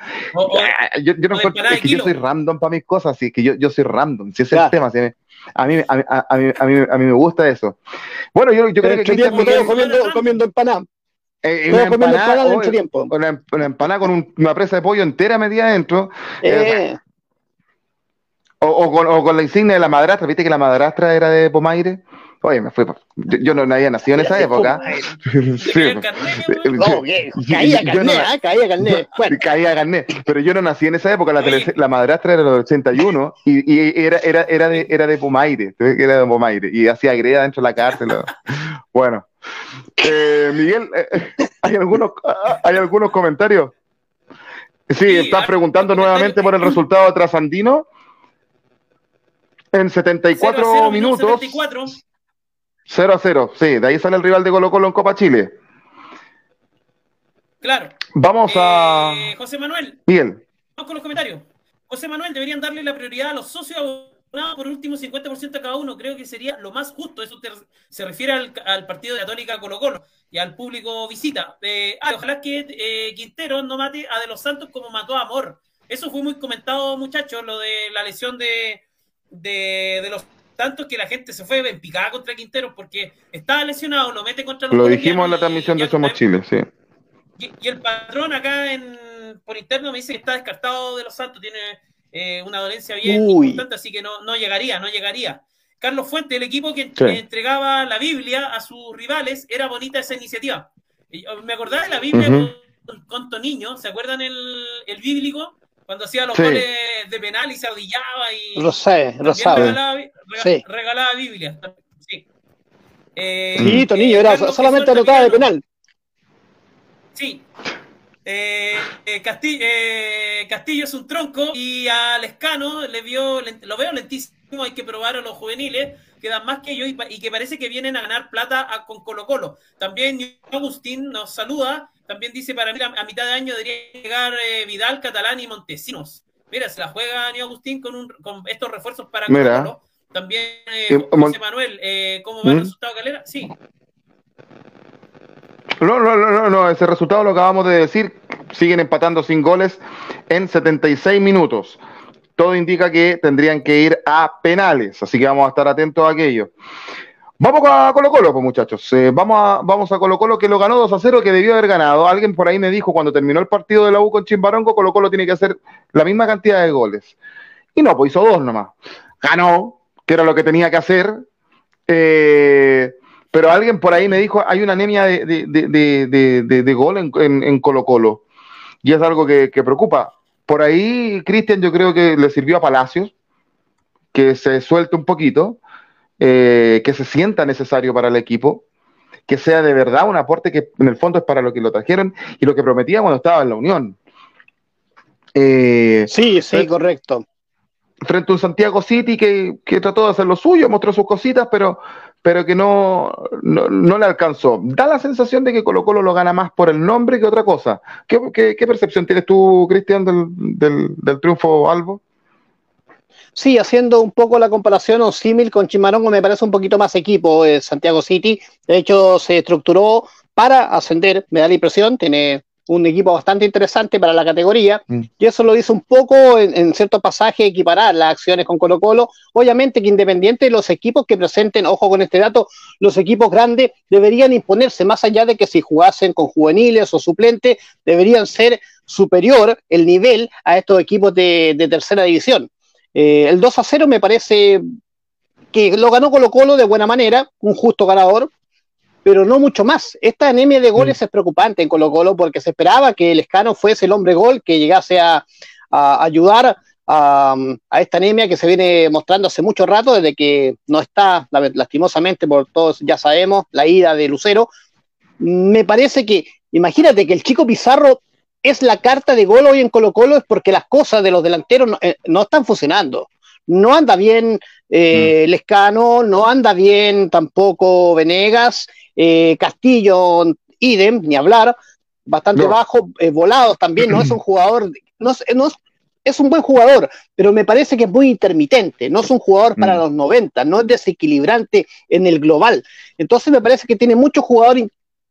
yo, yo no es que yo soy random para mis cosas, sí, que yo, yo soy random, si ese es el tema. a, mí, a, mí, a, mí, a, mí, a mí me gusta eso. Bueno, yo, yo creo que Cristian Miguel... comiendo, comiendo empanada. Eh, una, empanada, oh, tiempo. Una, una, empanada con una presa de pollo entera metida adentro. Eh. Eh, o, o, con, o, con, la insignia de la madrastra, viste que la madrastra era de Pomaire. Oye, me fui. Yo, no había nacido en esa época. [LAUGHS] caía carnet, ¿ah? caía carnet. [LAUGHS] Caía carnet. Pero yo no nací en esa época. La, la madrastra era de los 81 y, y era, era, era, de, era de Pomaire. Era de Pomaire. Y hacía greda dentro de la cárcel. [LAUGHS] bueno. Eh, Miguel, eh, ¿hay, algunos, ¿hay algunos comentarios? Sí, estás preguntando nuevamente por el resultado Trasandino. En 74 minutos. 0 a 0, sí, de ahí sale el rival de Colo Colo en Copa Chile. Claro. Vamos a. Eh, José Manuel. Bien. Vamos con los comentarios. José Manuel, deberían darle la prioridad a los socios abonados por último 50% a cada uno. Creo que sería lo más justo. Eso se refiere al, partido de Católica Colo Colo y al público visita. Eh, ah, ojalá que eh, Quintero no mate a De los Santos como mató a Amor. Eso fue muy comentado, muchachos, lo de la lesión de, de, de los tanto que la gente se fue en picada contra Quintero porque estaba lesionado, lo mete contra los Lo dijimos en la transmisión de Somos Chile, sí. Y, el patrón acá en, por interno me dice que está descartado de los Santos, tiene eh, una dolencia bien importante, así que no, no llegaría, no llegaría. Carlos Fuente, el equipo que entregaba la Biblia a sus rivales, era bonita esa iniciativa. Oh, me acordaba de la Biblia con, con, Toniño, ¿se acuerdan el, el bíblico? Cuando hacía los goles de penal y se arrodillaba y lo sé, lo sabe. Regalaba, Biblia. Sí. Eh, sí, Tonillo, era solamente anotada de penal. Sí. Eh, eh, Castillo, eh, Castillo, es un tronco y a Lescano le vio, lo veo lentísimo, hay que probar a los juveniles, quedan más que yo y, que parece que vienen a ganar plata con Colo Colo. También Agustín nos saluda también dice para mí a mitad de año debería llegar eh, Vidal, Catalán y Montesinos. Mira, se la juega Ni Agustín con, un, con estos refuerzos para Mira. También eh, José Manuel, eh, ¿cómo va el ¿Mm? resultado Calera? Sí. No, no, no, no, ese resultado lo acabamos de decir. Siguen empatando sin goles en 76 minutos. Todo indica que tendrían que ir a penales, así que vamos a estar atentos a aquello. Vamos a Colo Colo, pues muchachos. Eh, vamos, a, vamos a Colo Colo que lo ganó 2 a 0, que debió haber ganado. Alguien por ahí me dijo cuando terminó el partido de la U con Chimbarongo, Colo Colo tiene que hacer la misma cantidad de goles. Y no, pues hizo dos nomás. Ganó, que era lo que tenía que hacer. Eh, pero alguien por ahí me dijo, hay una anemia de, de, gol en, Colo Colo. Y es algo que preocupa. Por ahí, Cristian, yo creo que le sirvió a Palacios, que se suelte un poquito eh, que se sienta necesario para el equipo, que sea de verdad un aporte que en el fondo es para lo que lo trajeron y lo que prometía cuando estaba en la Unión. Eh, sí, sí, correcto. frente a un Santiago City que, que, trató de hacer lo suyo, mostró sus cositas, pero, pero que no, no, le alcanzó. Da la sensación de que Colo Colo lo gana más por el nombre que otra cosa. ¿Qué, qué, percepción tienes tú, Cristian, del, del, del, triunfo Albo? Sí, haciendo un poco la comparación o símil con Chimarongo, me parece un poquito más equipo eh, Santiago City. De hecho, se estructuró para ascender, me da la impresión, tiene un equipo bastante interesante para la categoría, mm. y eso lo hizo un poco en, cierto pasaje equiparar las acciones con Colo Colo. Obviamente que independiente de los equipos que presenten, ojo con este dato, los equipos grandes deberían imponerse, más allá de que si jugasen con juveniles o suplentes, deberían ser superior el nivel a estos equipos de, tercera división. Eh, el 2 a 0 me parece que lo ganó Colo Colo de buena manera, un justo ganador, pero no mucho más. Esta anemia de goles es preocupante en Colo Colo porque se esperaba que el Escano fuese el hombre gol que llegase a, ayudar a, esta anemia que se viene mostrando hace mucho rato, desde que no está, lastimosamente, por todos ya sabemos, la ida de Lucero. Me parece que, imagínate que el chico Pizarro es la carta de gol hoy en Colo Colo, es porque las cosas de los delanteros no, eh, están funcionando. No anda bien eh, mm. Lescano, no anda bien tampoco Venegas, eh, Castillo, idem, ni hablar, bastante bajo, eh, volados también, no es un jugador, no, no es, un buen jugador, pero me parece que es muy intermitente, no es un jugador para mm. los 90, no es desequilibrante en el global. Entonces me parece que tiene mucho jugador,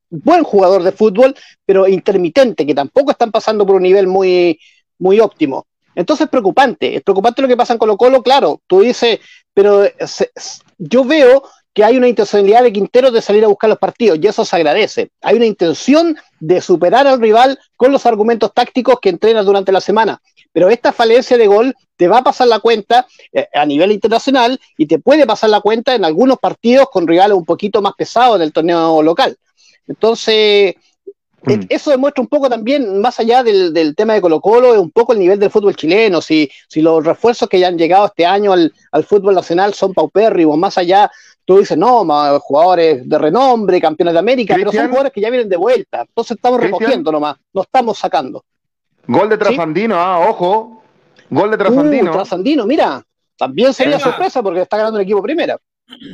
buen jugador de fútbol, pero intermitente, que tampoco están pasando por un nivel muy, muy óptimo. Entonces es preocupante, es preocupante lo que pasa en Colo Colo, claro, tú dices, pero yo veo que hay una intencionalidad de Quintero de salir a buscar los partidos y eso se agradece. Hay una intención de superar al rival con los argumentos tácticos que entrena durante la semana. Pero esta falencia de gol te va a pasar la cuenta eh, a nivel internacional y te puede pasar la cuenta en algunos partidos con rivales un poquito más pesados del torneo local. Entonces, Mm. Eso demuestra un poco también, más allá del, tema de Colo Colo, es un poco el nivel del fútbol chileno. Si, si los refuerzos que ya han llegado este año al, fútbol nacional son paupérrimos, más allá, tú dices, no, jugadores de renombre, campeones de América, pero son jugadores que ya vienen de vuelta. Entonces estamos recogiendo nomás, no estamos sacando. Gol de Trasandino, ah, ojo. Gol de Trasandino. Uh, Trasandino, mira, también sería sorpresa porque está ganando el equipo primera.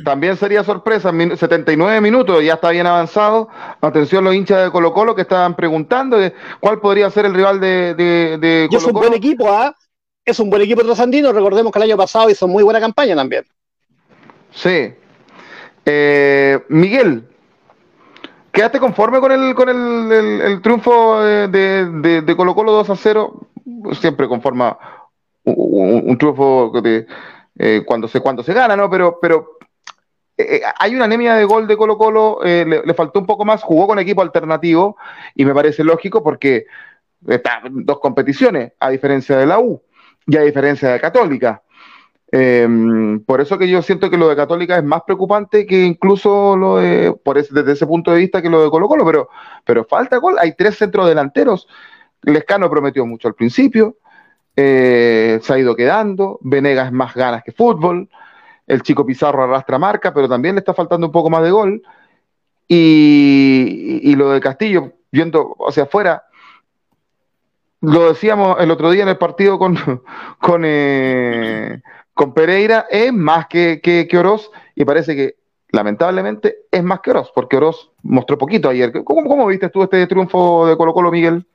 También sería sorpresa, 79 minutos, ya está bien avanzado. Atención los hinchas de Colo Colo que estaban preguntando cuál podría ser el rival de, de, Colo Es un buen equipo, ¿ah? Es un buen equipo trasandino, recordemos que el año pasado hizo muy buena campaña también. Sí. Eh, Miguel, ¿quedaste conforme con el, con el, triunfo de, de, Colo Colo 2 a 0? Siempre conforma un, triunfo de, eh, cuando, se, cuando se gana, ¿no? Pero, pero eh, hay una anemia de gol de Colo Colo, eh, le, faltó un poco más, jugó con equipo alternativo y me parece lógico porque está dos competiciones, a diferencia de la U y a diferencia de Católica. Em, por eso que yo siento que lo de Católica es más preocupante que incluso lo de, por desde ese punto de vista que lo de Colo Colo, pero, pero falta gol, hay tres centros delanteros. Lescano prometió mucho al principio, eh, se ha ido quedando, Venegas más ganas que fútbol, el chico Pizarro arrastra marca, pero también le está faltando un poco más de gol. Y, lo de Castillo, viendo hacia afuera, lo decíamos el otro día en el partido con, [LAUGHS] con, eh, con Pereira, es más que, que, Oroz y parece que lamentablemente es más que Oroz, porque Oroz mostró poquito ayer. ¿Cómo, cómo viste tú este triunfo de Colo Colo, Miguel?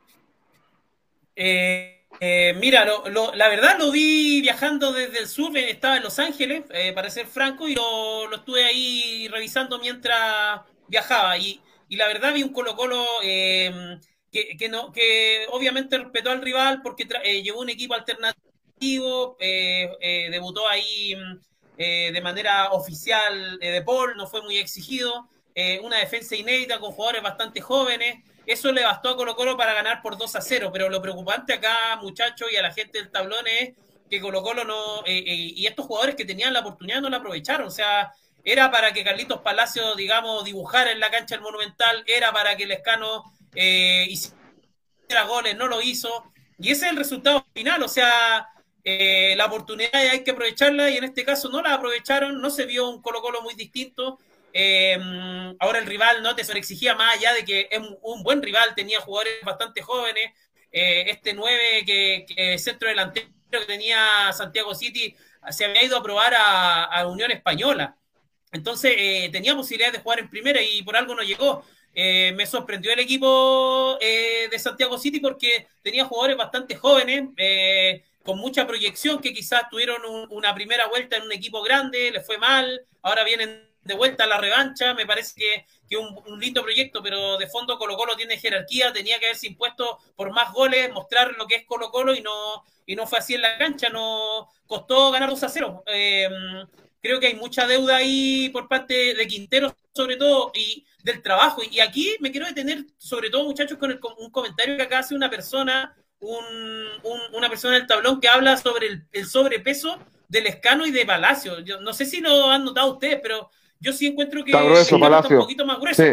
Eh, eh, mira, la verdad lo vi viajando desde el sur, eh, estaba en Los Ángeles, eh, para ser franco, y lo, estuve ahí revisando mientras viajaba. Y, la verdad vi un Colo Colo que, no, que obviamente respetó al rival porque llevó un equipo alternativo, debutó ahí de manera oficial de Paul, no fue muy exigido, una defensa inédita con jugadores bastante jóvenes. Eso le bastó a Colo Colo para ganar por 2 a 0, pero lo preocupante acá, muchachos, y a la gente del tablón es que Colo Colo no, eh, eh, y estos jugadores que tenían la oportunidad no la aprovecharon, o sea, era para que Carlitos Palacio, digamos, dibujara en la cancha el Monumental, era para que Lescano eh, hiciera goles, no lo hizo, y ese es el resultado final, o sea, eh, la oportunidad hay que aprovecharla, y en este caso no la aprovecharon, no se vio un Colo Colo muy distinto, Em, ahora el rival no te exigía más allá de que es un, buen rival, tenía jugadores bastante jóvenes. Eh, este 9 que, centro delantero que tenía Santiago City se había ido a probar a, Unión Española. Entonces eh, tenía posibilidad de jugar en primera y por algo no llegó. Eh, me sorprendió el equipo eh, de Santiago City porque tenía jugadores bastante jóvenes, con mucha proyección, que quizás tuvieron una primera vuelta en un equipo grande, les fue mal, ahora vienen de vuelta a la revancha, me parece que, que un, un, lindo proyecto, pero de fondo Colo Colo tiene jerarquía, tenía que haberse impuesto por más goles, mostrar lo que es Colo Colo y no, y no fue así en la cancha, no costó ganar 2 a 0. Em, creo que hay mucha deuda ahí por parte de Quintero, sobre todo, y del trabajo. Y aquí me quiero detener, sobre todo, muchachos, con un comentario que acá hace una persona, una persona del tablón que habla sobre el, sobrepeso del escano y de Palacio. Yo no sé si lo han notado ustedes, pero yo sí encuentro que es un poquito más grueso.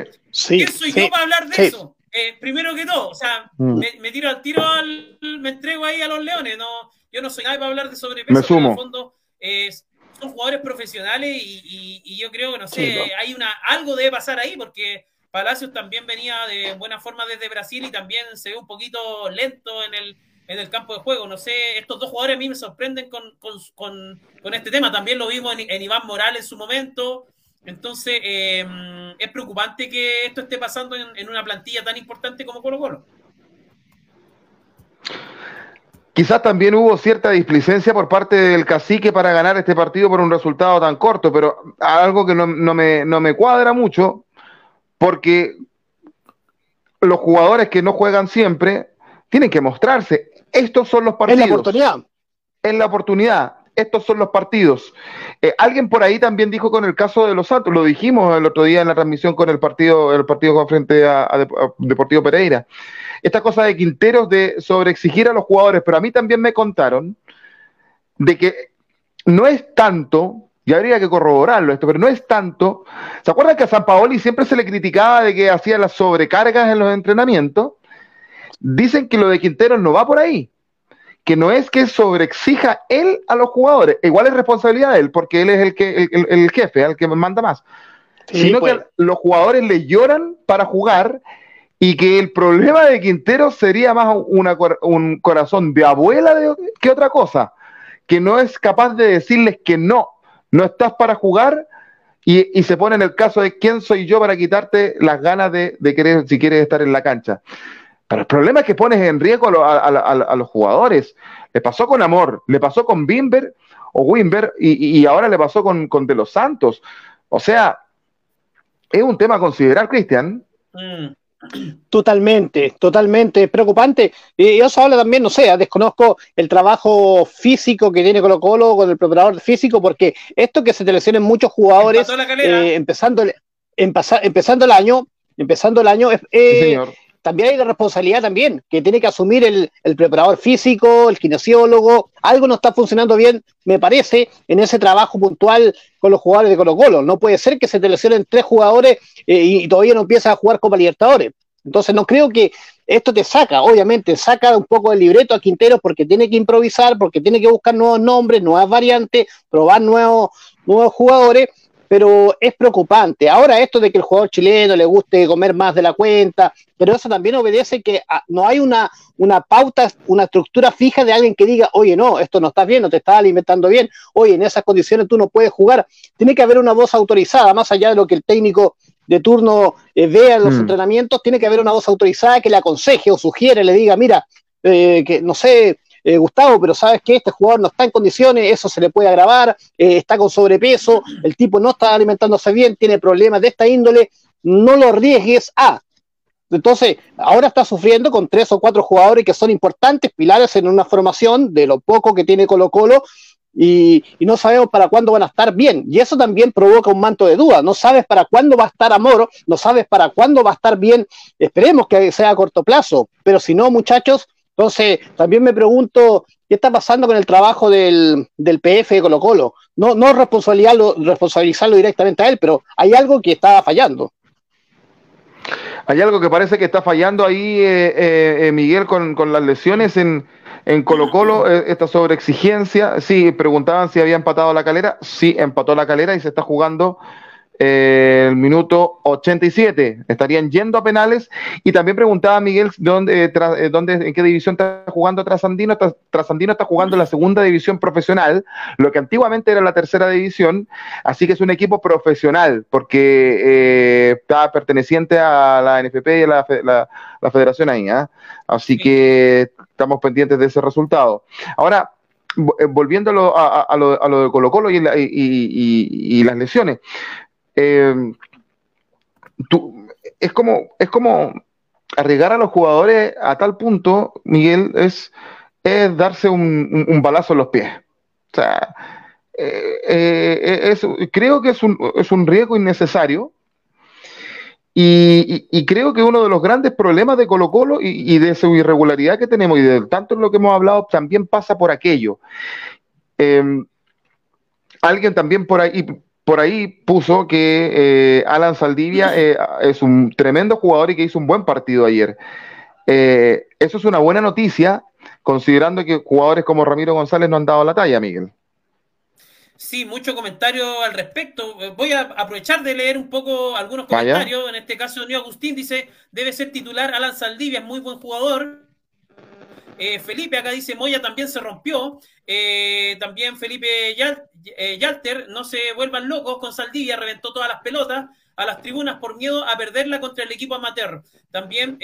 ¿Quién soy yo para hablar de eso? Eh, primero que todo, o sea, mm. me, tiro al tiro, al, me entrego ahí a los leones. No, yo no soy nadie para hablar de sobrepeso. Me sumo. En el fondo, eh, son jugadores profesionales y, yo creo que, no sé, hay una algo debe pasar ahí porque Palacios también venía de buena forma desde Brasil y también se ve un poquito lento en el, en el campo de juego. No sé, estos dos jugadores a mí me sorprenden con, con, con, este tema. También lo vimos en, Iván Morales en su momento. Entonces, em, es preocupante que esto esté pasando en, una plantilla tan importante como Colo Colo. Quizás también hubo cierta displicencia por parte del cacique para ganar este partido por un resultado tan corto, pero algo que no, me, no me cuadra mucho, porque los jugadores que no juegan siempre tienen que mostrarse. Estos son los partidos. Es la oportunidad. Es la oportunidad estos son los partidos. Eh, alguien por ahí también dijo con el caso de los Santos, lo dijimos el otro día en la transmisión con el partido, el partido frente a, Deportivo Pereira. Esta cosa de Quinteros de sobreexigir a los jugadores, pero a mí también me contaron de que no es tanto, y habría que corroborarlo esto, pero no es tanto. ¿Se acuerdan que a San Paoli siempre se le criticaba de que hacía las sobrecargas en los entrenamientos? Dicen que lo de Quinteros no va por ahí que no es que sobreexija él a los jugadores, igual es responsabilidad de él, porque él es el, que, el, jefe, el que manda más, sino que pues. los jugadores le lloran para jugar y que el problema de Quintero sería más un corazón de abuela que otra cosa, que no es capaz de decirles que no, no estás para jugar y, se pone en el caso de quién soy yo para quitarte las ganas de, de querer, si quieres estar en la cancha. Pero el problema es que pones en riesgo a, los jugadores. Le pasó con Amor, le pasó con Bimber o Wimber y, ahora le pasó con, De los Santos. O sea, es un tema a considerar, Cristian. Mm. Totalmente, totalmente preocupante. Y eso habla también, no sé, desconozco el trabajo físico que tiene Colo Colo con el preparador físico, porque esto que se te lesionen muchos jugadores eh, empezando, empezando el año, empezando el año, es, eh, también hay la responsabilidad también, que tiene que asumir el, preparador físico, el kinesiólogo, algo no está funcionando bien, me parece, en ese trabajo puntual con los jugadores de Colo Colo. No puede ser que se te lesionen tres jugadores eh, y todavía no empiezas a jugar como Libertadores. Entonces no creo que esto te saca, obviamente, saca un poco el libreto a Quintero porque tiene que improvisar, porque tiene que buscar nuevos nombres, nuevas variantes, probar nuevos, nuevos jugadores pero es preocupante. Ahora esto de que el jugador chileno le guste comer más de la cuenta, pero eso también obedece que ah, no hay una, una pauta, una estructura fija de alguien que diga, oye, no, esto no estás bien, no te estás alimentando bien, oye, en esas condiciones tú no puedes jugar. Tiene que haber una voz autorizada, más allá de lo que el técnico de turno eh, vea en los mm. entrenamientos, tiene que haber una voz autorizada que le aconseje o sugiere, le diga, mira, eh, que no sé, eh, Gustavo, pero sabes que este jugador no está en condiciones, eso se le puede agravar, eh, está con sobrepeso, el tipo no está alimentándose bien, tiene problemas de esta índole, no lo arriesgues a. Entonces, ahora está sufriendo con tres o cuatro jugadores que son importantes, pilares en una formación de lo poco que tiene Colo Colo, y, no sabemos para cuándo van a estar bien. Y eso también provoca un manto de duda. No sabes para cuándo va a estar Amor, no sabes para cuándo va a estar bien. Esperemos que sea a corto plazo, pero si no, muchachos, entonces, también me pregunto, ¿qué está pasando con el trabajo del, del PF de Colo Colo? No, no responsabilizarlo, responsabilizarlo directamente a él, pero hay algo que está fallando. Hay algo que parece que está fallando ahí, eh, eh, eh, Miguel, con, las lesiones en, en Colo Colo, esta sobreexigencia. Sí, preguntaban si había empatado la calera. Sí, empató la calera y se está jugando eh, el minuto 87. Estarían yendo a penales. Y también preguntaba Miguel dónde, eh, eh, dónde, en qué división está jugando Trasandino. Trasandino está jugando en la segunda división profesional, lo que antiguamente era la tercera división. Así que es un equipo profesional, porque está perteneciente a la NFP y a la, federación ahí. ¿ah? Así que estamos pendientes de ese resultado. Ahora, volviendo a lo, a, lo, de Colo Colo y, y las lesiones, eh, es como, es como arriesgar a los jugadores a tal punto, Miguel, es, es darse un, balazo en los pies. O sea, eh, eh, creo que es un, es un riesgo innecesario. Y, creo que uno de los grandes problemas de Colo Colo y, de su irregularidad que tenemos y de tanto en lo que hemos hablado también pasa por aquello. alguien también por ahí, por ahí puso que eh, Alan Saldivia [LAUGHS] eh, es un tremendo jugador y que hizo un buen partido ayer. Eh, eso es una buena noticia, considerando que jugadores como Ramiro González no han dado la talla, Miguel. Sí, mucho comentario al respecto. Voy a aprovechar de leer un poco algunos comentarios. En este caso, Nio Agustín dice, debe ser titular Alan Saldivia, es muy buen jugador. Eh, Felipe acá dice, Moya también se rompió. Eh, también Felipe eh, Yalter, no se vuelvan locos con Saldivia, reventó todas las pelotas a las tribunas por miedo a perderla contra el equipo amateur. También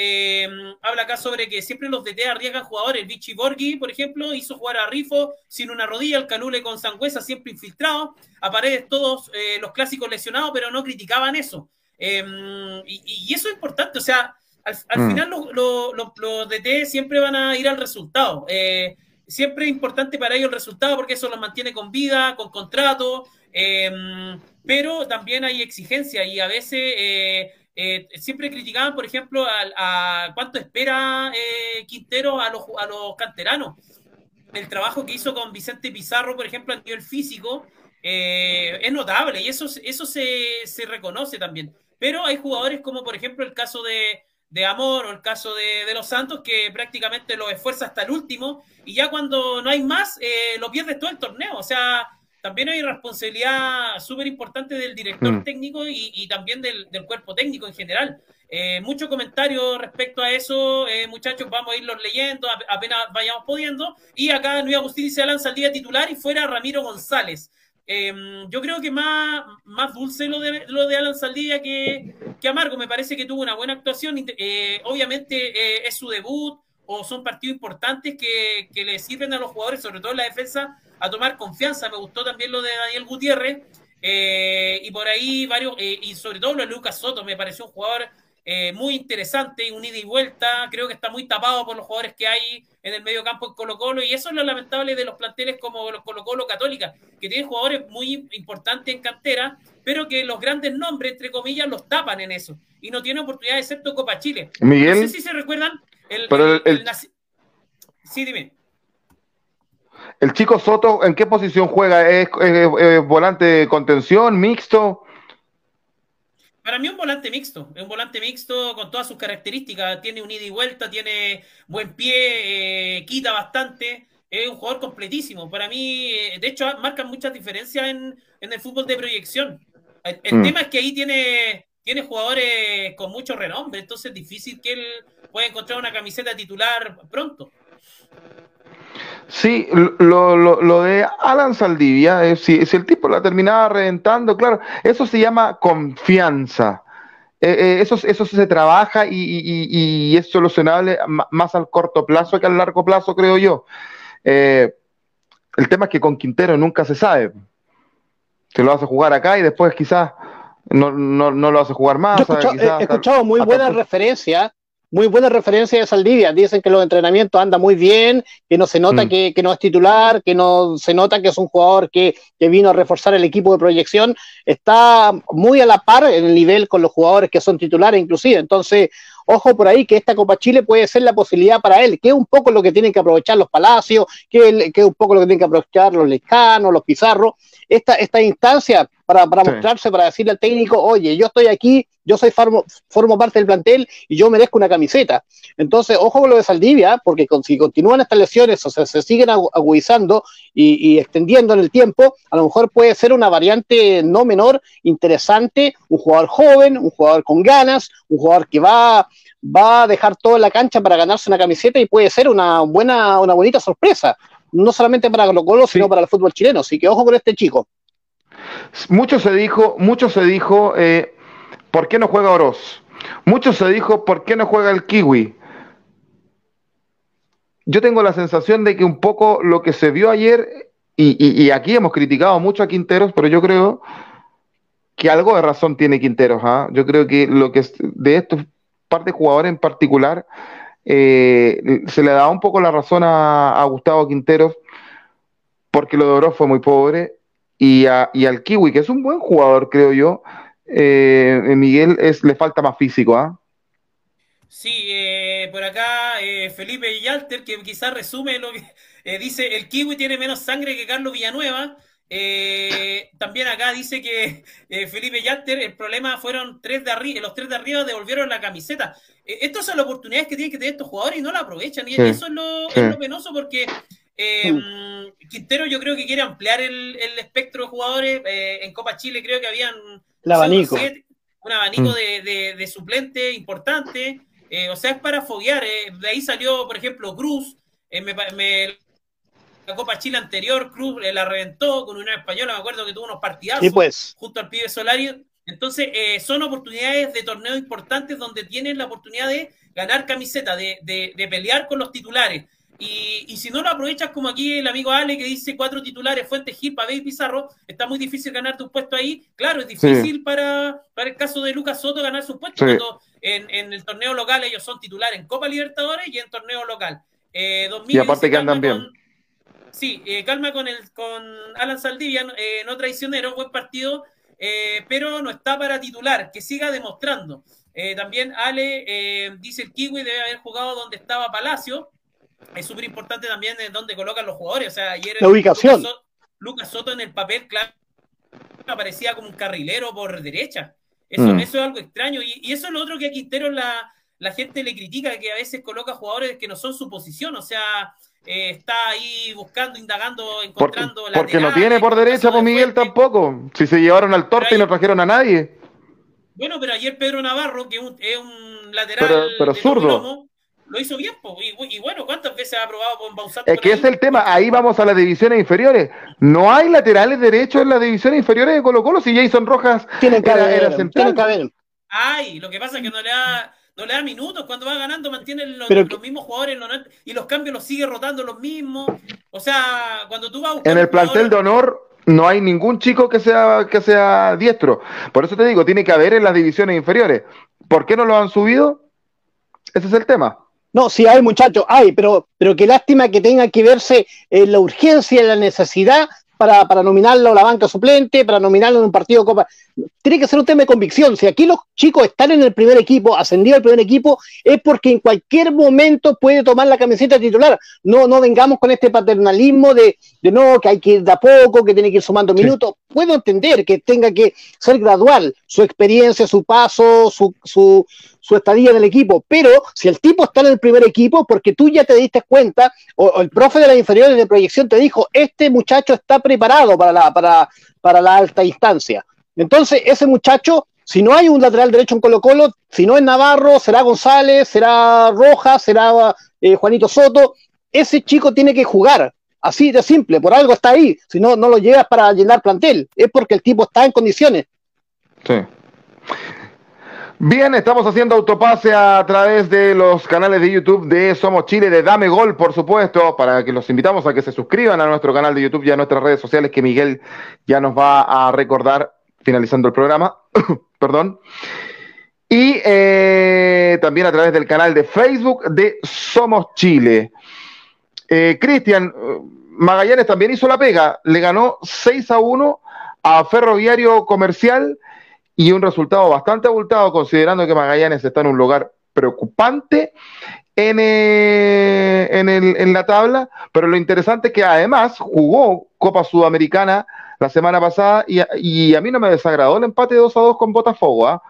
habla acá sobre que siempre los DT arriesgan jugadores. Vichy Borghi, por ejemplo, hizo jugar a Rifo sin una rodilla, el Calule con Sangüesa siempre infiltrado, a Paredes todos los clásicos lesionados, pero no criticaban eso. y, eso es importante, o sea, al, mm. final los, DT siempre van a ir al resultado. Eh, siempre es importante para ellos el resultado porque eso los mantiene con vida, con contrato, em, pero también hay exigencia y a veces eh, eh, siempre criticaban, por ejemplo, a, cuánto espera Quintero a los, a los canteranos. El trabajo que hizo con Vicente Pizarro, por ejemplo, a nivel físico, es notable y eso, eso se, se reconoce también. Pero hay jugadores como, por ejemplo, el caso de, de Amor o el caso de, los Santos, que prácticamente lo esfuerza hasta el último y ya cuando no hay más, eh, lo pierdes todo el torneo. O sea, también hay responsabilidad súper importante del director mm. técnico y, también del, cuerpo técnico en general. Eh, mucho comentario respecto a eso, eh, muchachos, vamos a irlos leyendo apenas vayamos pudiendo. Y acá Luis Agustín se lanza al día titular y fuera Ramiro González. Em, yo creo que más, más dulce lo de, lo de Alan Saldivia que, que amargo. Me parece que tuvo una buena actuación. Eh, obviamente eh, es su debut o son partidos importantes que, que, le sirven a los jugadores, sobre todo en la defensa, a tomar confianza. Me gustó también lo de Daniel Gutiérrez eh, y por ahí varios, y sobre todo lo de Lucas Soto. Me pareció un jugador eh, muy interesante, un ida y vuelta. Creo que está muy tapado por los jugadores que hay en el medio campo en Colo Colo. Y eso es lo lamentable de los planteles como los Colo Colo Católica, que tienen jugadores muy importantes en cantera, pero que los grandes nombres, entre comillas, los tapan en eso. Y no tienen oportunidad excepto Copa Chile. Miguel. No sé si se recuerdan. El, Sí, dime. El chico Soto, ¿en qué posición juega? ¿Es, volante de contención, mixto? Para mí un volante mixto, es un volante mixto con todas sus características, tiene un ida y vuelta, tiene buen pie, eh, quita bastante, es un jugador completísimo. Para mí, eh, de hecho, marcan muchas diferencias en, el fútbol de proyección. El, mm. tema es que ahí tiene, tiene jugadores con mucho renombre, entonces es difícil que él pueda encontrar una camiseta titular pronto. Sí, lo, lo, de Alan Saldivia, eh, si, el tipo la terminaba reventando, claro, eso se llama confianza. Eh, eh, eso, eso se trabaja y, es solucionable más al corto plazo que al largo plazo, creo yo. el tema es que con Quintero nunca se sabe. Se lo hace jugar acá y después quizás no, no, no lo hace jugar más. he escuchado muy buenas referencias muy buena referencia de Saldivia. Dicen que los entrenamientos anda muy bien, que no se nota mm. que, no es titular, que no se nota que es un jugador que, vino a reforzar el equipo de proyección. Está muy a la par en el nivel con los jugadores que son titulares, inclusive. Entonces, ojo por ahí que esta Copa Chile puede ser la posibilidad para él, que es un poco lo que tienen que aprovechar los Palacios, que, es un poco lo que tienen que aprovechar los Lescanos, los Pizarros. Esta, esta instancia para, mostrarse, para decirle al técnico, oye, yo estoy aquí yo soy formo, formo parte del plantel y yo merezco una camiseta. Entonces, ojo con lo de Saldivia, porque si continúan estas lesiones o sea, se siguen agudizando y, extendiendo en el tiempo, a lo mejor puede ser una variante no menor, interesante, un jugador joven, un jugador con ganas, un jugador que va, va a dejar todo en la cancha para ganarse una camiseta y puede ser una buena, una bonita sorpresa, no solamente para Colo Colo, sino para el fútbol chileno. Así que ojo con este chico. Mucho se dijo, mucho se dijo, eh, ¿por qué no juega Oroz? Mucho se dijo, ¿por qué no juega el Kiwi? Yo tengo la sensación de que un poco lo que se vio ayer, y, aquí hemos criticado mucho a Quinteros, pero yo creo que algo de razón tiene Quinteros. ¿ah? Yo creo que lo que de estos par de jugadores en particular eh, se le da un poco la razón a, Gustavo Quinteros porque lo de Oroz fue muy pobre y, al Kiwi, que es un buen jugador, creo yo, eh, Miguel es, le falta más físico, ¿ah? Sí, eh, por acá eh, Felipe Yalter, que quizás resume lo que [LAUGHS] dice, el Kiwi tiene menos sangre que Carlos Villanueva. también acá dice que [LAUGHS] Felipe Yalter, el problema fueron tres de arriba, los tres de arriba devolvieron la camiseta. estas son las oportunidades que tienen que tener estos jugadores y no la aprovechan. Y eso es lo, es lo penoso porque eh, Quintero yo creo que quiere ampliar el, espectro de jugadores. Eh, en Copa Chile creo que habían un abanico, un abanico mm. de, de, suplente importante. Eh, o sea, es para foguear. de ahí salió, por ejemplo, Cruz. la Copa Chile anterior, Cruz la reventó con una española. Me acuerdo que tuvo unos partidazos pues. junto al pibe Solari. Entonces, son oportunidades de torneo importantes donde tienen la oportunidad de ganar camiseta, de, de pelear con los titulares. Y, si no lo aprovechas como aquí el amigo Ale que dice cuatro titulares, Fuentes Gil, Pabé y Pizarro, está muy difícil ganar tu puesto ahí. Claro, es difícil para, para el caso de Lucas Soto ganar su puesto cuando en, el torneo local ellos son titulares en Copa Libertadores y en torneo local. Eh, y aparte que andan bien. sí, eh, calma con, el, con Alan Saldivia, eh, no traicionero, buen partido, eh, pero no está para titular, que siga demostrando. también Ale dice el Kiwi debe haber jugado donde estaba Palacio es súper importante también en dónde colocan los jugadores. O sea, ayer la ubicación. Lucas Soto, en el papel, claro, aparecía como un carrilero por derecha. Eso, mm. eso es algo extraño. Y, eso es lo otro que a Quintero la, la gente le critica, que a veces coloca jugadores que no son su posición. O sea, eh, está ahí buscando, indagando, encontrando la. Porque no tiene por derecha, pues Miguel tampoco. Si se llevaron al torte y no trajeron a nadie. Bueno, pero ayer Pedro Navarro, que es un, lateral. Pero, zurdo lo hizo bien, y, bueno, ¿cuántas veces ha probado con Bausat? Es que es el tema, ahí vamos a las divisiones inferiores. No hay laterales derechos en las divisiones inferiores de Colo Colo si Jason Rojas tiene que haber, Tiene que Ay, lo que pasa es que no le da, no le da minutos, cuando va ganando mantiene los, mismos jugadores y los cambios los sigue rotando los mismos. O sea, cuando tú vas En el plantel de honor no hay ningún chico que sea, que sea diestro. Por eso te digo, tiene que haber en las divisiones inferiores. ¿Por qué no lo han subido? Ese es el tema. No, sí hay muchachos, hay, pero, pero qué lástima que tenga que verse en la urgencia, y la necesidad para, para nominarlo a la banca suplente, para nominarlo en un partido de Copa. Tiene que ser un tema de convicción. Si aquí los chicos están en el primer equipo, ascendido al primer equipo, es porque en cualquier momento puede tomar la camiseta titular. No, no vengamos con este paternalismo de, de no, que hay que ir de a poco, que tiene que ir sumando minutos. Puedo entender que tenga que ser gradual su experiencia, su paso, su, su, estadía en el equipo, pero si el tipo está en el primer equipo, porque tú ya te diste cuenta, o, el profe de la inferiores de proyección te dijo, este muchacho está preparado para la, para, para la alta instancia. Entonces, ese muchacho, si no hay un lateral derecho en Colo Colo, si no es Navarro, será González, será Rojas, será eh, Juanito Soto, ese chico tiene que jugar. Así de simple, por algo está ahí. Si no, no lo llevas para llenar plantel. Es porque el tipo está en condiciones. Sí. Bien, estamos haciendo autopase a través de los canales de YouTube de Somos Chile, de Dame Gol, por supuesto, para que los invitamos a que se suscriban a nuestro canal de YouTube y a nuestras redes sociales que Miguel ya nos va a recordar finalizando el programa. [COUGHS] Perdón. Y eh, también a través del canal de Facebook de Somos Chile. Eh, Cristian, Magallanes también hizo la pega, le ganó 6 a 1 a Ferroviario Comercial y un resultado bastante abultado considerando que Magallanes está en un lugar preocupante en, eh, en, la tabla, pero lo interesante es que además jugó Copa Sudamericana la semana pasada y, a mí no me desagradó el empate 2 a 2 con Botafogo. ¿ah?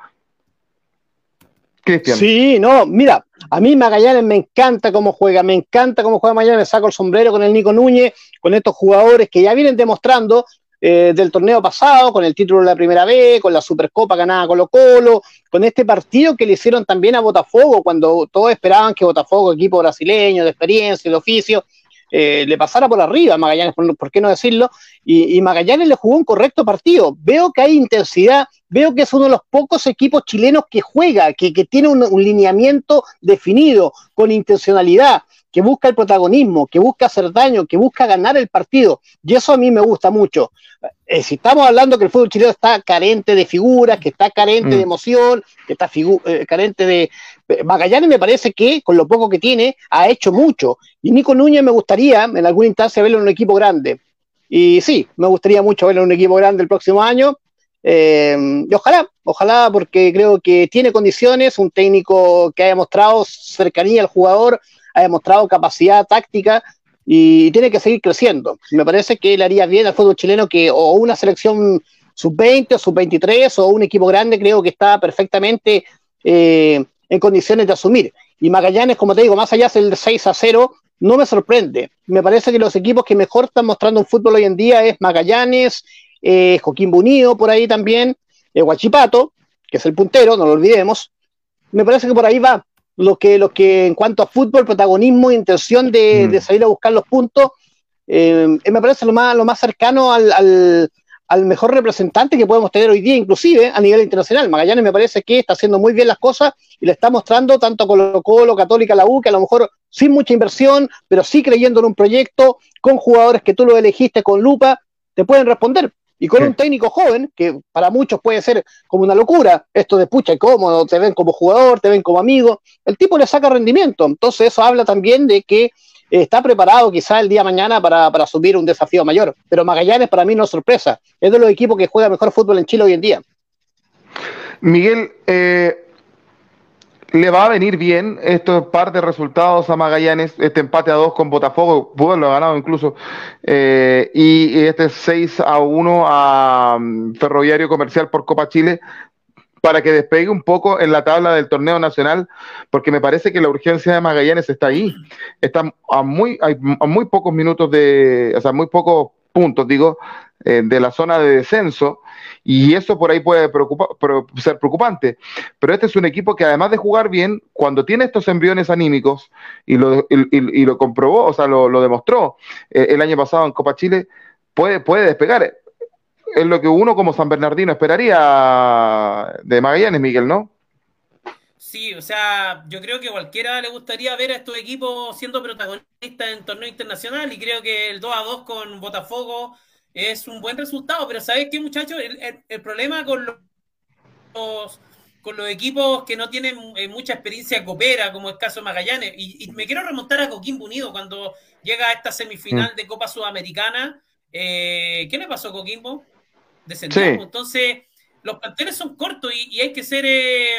Cristian. Sí, no, mira, a mí Magallanes me encanta cómo juega, me encanta cómo juega Magallanes, saco el sombrero con el Nico Núñez, con estos jugadores que ya vienen demostrando eh, del torneo pasado, con el título de la primera vez, con la Supercopa ganada Colo Colo, con este partido que le hicieron también a Botafogo, cuando todos esperaban que Botafogo, equipo brasileño, de experiencia, de oficio, eh, le pasara por arriba a Magallanes, por, qué no decirlo, y, Magallanes le jugó un correcto partido. Veo que hay intensidad, veo que es uno de los pocos equipos chilenos que juega, que, tiene un, lineamiento definido, con intencionalidad, que busca el protagonismo, que busca hacer daño, que busca ganar el partido. Y eso a mí me gusta mucho. Eh, si estamos hablando que el fútbol chileno está carente de figuras, que está carente de mm. emoción, que está eh, carente de... Eh, Magallanes me parece que, con lo poco que tiene, ha hecho mucho. Y Nico Núñez me gustaría, en alguna instancia, verlo en un equipo grande. Y sí, me gustaría mucho verlo en un equipo grande el próximo año. y ojalá, ojalá, porque creo que tiene condiciones, un técnico que haya mostrado cercanía al jugador, ha demostrado capacidad táctica y tiene que seguir creciendo. Me parece que le haría bien al fútbol chileno que o una selección sub-20 o sub-23 o un equipo grande creo que está perfectamente eh, en condiciones de asumir. Y Magallanes, como te digo, más allá del 6 a 0, no me sorprende. Me parece que los equipos que mejor están mostrando un fútbol hoy en día es Magallanes, eh, Joaquín Bunío por ahí también, eh, Huachipato, que es el puntero, no lo olvidemos. Me parece que por ahí va lo que, lo que en cuanto a fútbol, protagonismo, intención de, mm. salir a buscar los puntos, eh, me parece lo más, lo más cercano al, al, mejor representante que podemos tener hoy día, inclusive a nivel internacional. Magallanes me parece que está haciendo muy bien las cosas y le está mostrando tanto con Colo Colo, Católica, la U, que a lo mejor sin mucha inversión, pero sí creyendo en un proyecto, con jugadores que tú lo elegiste con lupa, te pueden responder. Y con un técnico joven, que para muchos puede ser como una locura, esto de pucha, cómodo, te ven como jugador, te ven como amigo, el tipo le saca rendimiento. Entonces eso habla también de que está preparado quizá el día mañana para, para asumir un desafío mayor. Pero Magallanes para mí no es sorpresa, es de los equipos que juega mejor fútbol en Chile hoy en día. Miguel, eh, le va a venir bien estos par de resultados a Magallanes, este empate a dos con Botafogo, pudo lo ha ganado incluso, eh, y este 6 a 1 a mm, Ferroviario Comercial por Copa Chile, para que despegue un poco en la tabla del torneo nacional, porque me parece que la urgencia de Magallanes está ahí, está a muy, a muy pocos minutos de, o sea, muy pocos puntos, digo, eh, de la zona de descenso, y eso por ahí puede ser preocupante. Pero este es un equipo que además de jugar bien, cuando tiene estos embriones anímicos, y lo, y, lo comprobó, o sea, lo, demostró eh, el año pasado en Copa Chile, puede, puede despegar. Es lo que uno como San Bernardino esperaría de Magallanes, Miguel, ¿no? Sí, o sea, yo creo que cualquiera le gustaría ver a estos equipos siendo protagonistas en torneo internacional y creo que el 2 a 2 con Botafogo es un buen resultado, pero ¿sabes qué, muchachos? El, problema con los, con los equipos que no tienen eh, mucha experiencia coopera, como el caso de Magallanes, y, me quiero remontar a Coquimbo Unido cuando llega a esta semifinal mm. de Copa Sudamericana. Eh, ¿Qué le pasó a Coquimbo? Descendió. Entonces, los planteles son cortos y, hay que ser eh,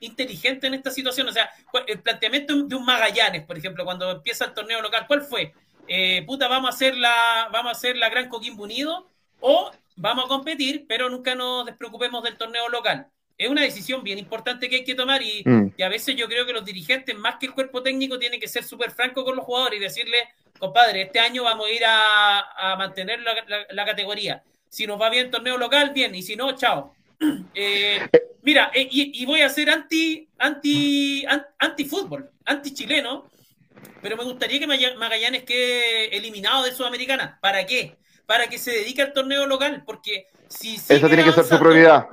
inteligente en esta situación. O sea, el planteamiento de un Magallanes, por ejemplo, cuando empieza el torneo local, ¿cuál fue? Eh, puta, vamos a hacer la, vamos a hacer la Gran Coquimbo Unido o vamos a competir, pero nunca nos despreocupemos del torneo local. Es una decisión bien importante que hay que tomar y, mm. a veces yo creo que los dirigentes, más que el cuerpo técnico, tienen que ser súper francos con los jugadores y decirle, compadre, este año vamos a ir a, mantener la, categoría. Si nos va bien el torneo local, bien, y si no, chao. [CLEARS THROAT] Eh, mira, eh, y, voy a ser anti, anti, anti fútbol, anti chileno, pero me gustaría que Magallanes quede eliminado de Sudamericana. ¿Para qué? Para que se dedique al torneo local, porque si... Esa tiene que ser su prioridad.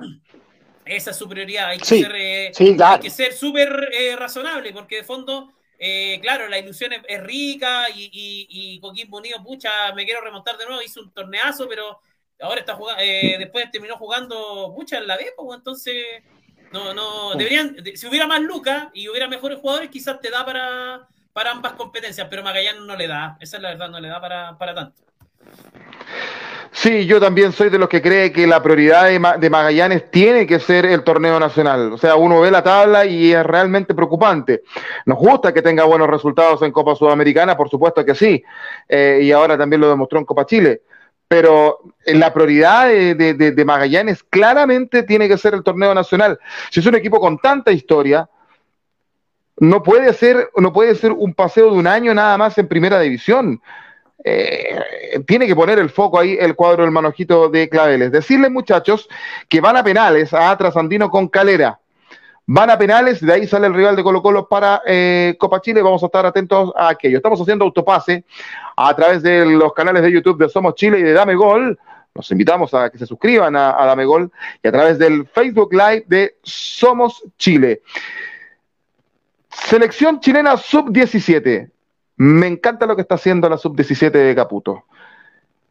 Esa es su prioridad. Hay que ser, eh, hay que ser súper eh, razonable, porque de fondo, eh, claro, la ilusión es, rica y, y, y Coquimbo Unido, pucha, me quiero remontar de nuevo, hizo un torneazo, pero ahora está jugando, después terminó jugando, pucha, en la B, pues entonces... No, no, deberían, si hubiera más lucas y hubiera mejores jugadores, quizás te da para, para ambas competencias, pero Magallanes no le da, esa es la verdad, no le da para, tanto. Sí, yo también soy de los que cree que la prioridad de, Magallanes tiene que ser el torneo nacional. O sea, uno ve la tabla y es realmente preocupante. Nos gusta que tenga buenos resultados en Copa Sudamericana, por supuesto que sí. Eh, y ahora también lo demostró en Copa Chile. Pero la prioridad de, Magallanes claramente tiene que ser el torneo nacional. Si es un equipo con tanta historia, no puede ser, no puede ser un paseo de un año nada más en primera división. Eh, tiene que poner el foco ahí el cuadro del manojito de Claveles. Decirles, muchachos, que van a penales a Trasandino con Calera. Van a penales, de ahí sale el rival de Colo Colo para eh, Copa Chile. Vamos a estar atentos a aquello. Estamos haciendo autopase a través de los canales de YouTube de Somos Chile y de Dame Gol. Los invitamos a que se suscriban a, Dame Gol y a través del Facebook Live de Somos Chile. Selección chilena sub-17. Me encanta lo que está haciendo la sub-17 de Caputo.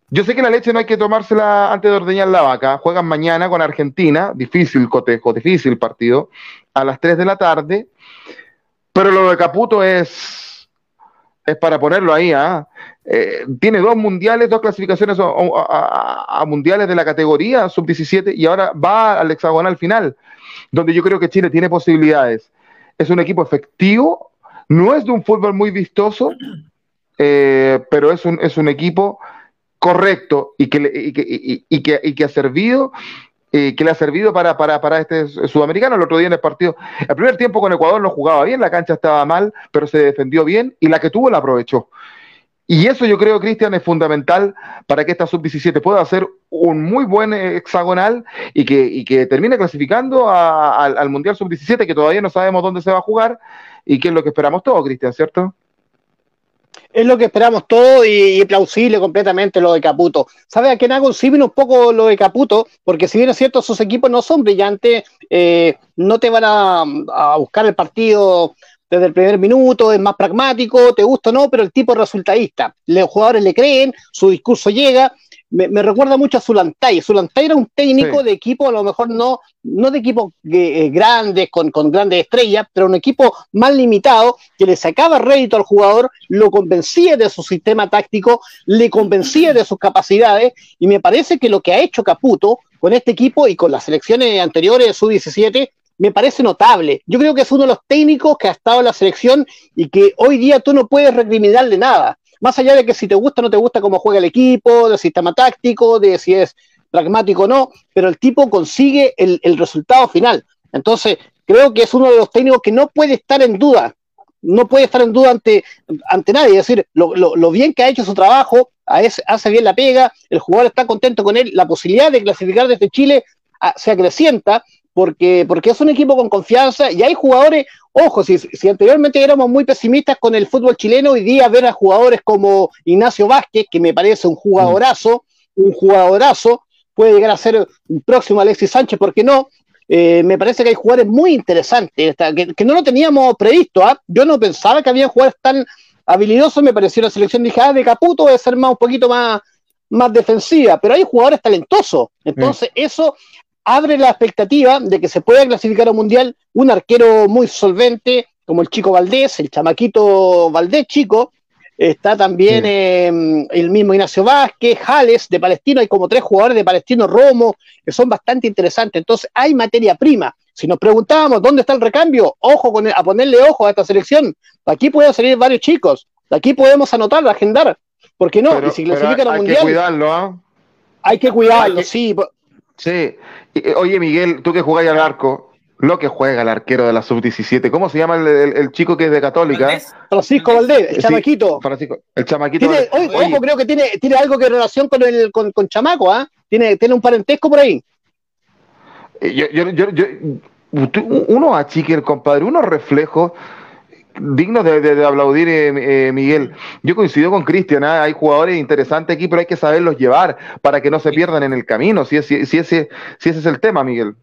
Yo sé que la leche no hay que tomársela antes de ordeñar la vaca. Juegan mañana con Argentina, difícil cotejo, difícil partido, a las 3 de la tarde. Pero lo de Caputo es, es para ponerlo ahí. ¿ah? Tiene dos mundiales, dos clasificaciones a, a mundiales de la categoría sub-17 y ahora va al hexagonal final, donde yo creo que Chile tiene posibilidades. Es un equipo efectivo, no es de un fútbol muy vistoso, [CLEARS THROAT] eh, pero es un, es un equipo correcto y que, y que, y, y que ha servido eh, que le ha servido para, para, para, este sudamericano. El otro día en el partido, el primer tiempo con Ecuador no jugaba bien, la cancha estaba mal, pero se defendió bien y la que tuvo la aprovechó. Y eso yo creo, Cristian, es fundamental para que esta sub-17 pueda hacer un muy buen hexagonal y que, termine clasificando al Mundial sub-17, que todavía no sabemos dónde se va a jugar y que es lo que esperamos todos, Cristian, ¿cierto? es lo que esperamos todo y, y, plausible completamente lo de Caputo. ¿Sabe a quién hago un un poco lo de Caputo? Porque si bien es cierto, sus equipos no son brillantes, eh, no te van a, buscar el partido desde el primer minuto, es más pragmático, te gusta o no, pero el tipo es resultadista. Los jugadores le creen, su discurso llega me, me, recuerda mucho a Zulantay. Zulantay era un técnico sí. de equipo, a lo mejor no, no de equipos eh, grandes, con, con, grandes estrellas, pero un equipo más limitado, que le sacaba rédito al jugador, lo convencía de su sistema táctico, le convencía de sus capacidades, y me parece que lo que ha hecho Caputo con este equipo y con las selecciones anteriores de Sub-17 me parece notable. Yo creo que es uno de los técnicos que ha estado en la selección y que hoy día tú no puedes recriminarle nada más allá de que si te gusta o no te gusta cómo juega el equipo, del sistema táctico, de si es pragmático o no, pero el tipo consigue el, resultado final. Entonces, creo que es uno de los técnicos que no puede estar en duda, no puede estar en duda ante, ante nadie, es decir, lo, lo, lo bien que ha hecho su trabajo, hace bien la pega, el jugador está contento con él, la posibilidad de clasificar desde Chile a, se acrecienta, porque, porque es un equipo con confianza y hay jugadores, ojo, si, si, anteriormente éramos muy pesimistas con el fútbol chileno, hoy día ver a jugadores como Ignacio Vázquez, que me parece un jugadorazo, un jugadorazo, puede llegar a ser un próximo Alexis Sánchez, ¿por qué no? Eh, me parece que hay jugadores muy interesantes, que, que no lo teníamos previsto, ¿ah? yo no pensaba que había jugadores tan habilidosos, me pareció la selección, dije, ah, de Caputo debe ser más, un poquito más, más defensiva, pero hay jugadores talentosos, entonces mm. eso abre la expectativa de que se pueda clasificar a un mundial un arquero muy solvente, como el chico Valdés, el chamaquito Valdés chico, está también sí. eh, el mismo Ignacio Vázquez, Jales de Palestino, hay como tres jugadores de Palestino, Romo, que son bastante interesantes, entonces hay materia prima. Si nos preguntábamos dónde está el recambio, ojo con el, a ponerle ojo a esta selección, aquí pueden salir varios chicos, aquí podemos anotar, agendar, ¿por qué no? Pero, y si clasifican a mundial, que cuidarlo, ¿eh? hay que cuidarlo, hay que... sí. Sí, Oye, Miguel, tú que jugáis al arco, lo que juega el arquero de la sub-17, ¿cómo se llama el, el, el, chico que es de Católica? ¿Valdés? Francisco Valdés, el chamaquito. Sí, Francisco, el chamaquito. Tiene, oye, ojo, creo que tiene, tiene algo que relación con el con, con Chamaco, ¿ah? ¿eh? Tiene, tiene un parentesco por ahí. Yo, yo, yo, yo uno achique el compadre, uno reflejo digno de, de, de aplaudir, eh, eh, Miguel. Yo coincido con Cristian, ¿eh? hay jugadores interesantes aquí, pero hay que saberlos llevar para que no se pierdan en el camino, si, si, si, ese, si ese es el tema, Miguel.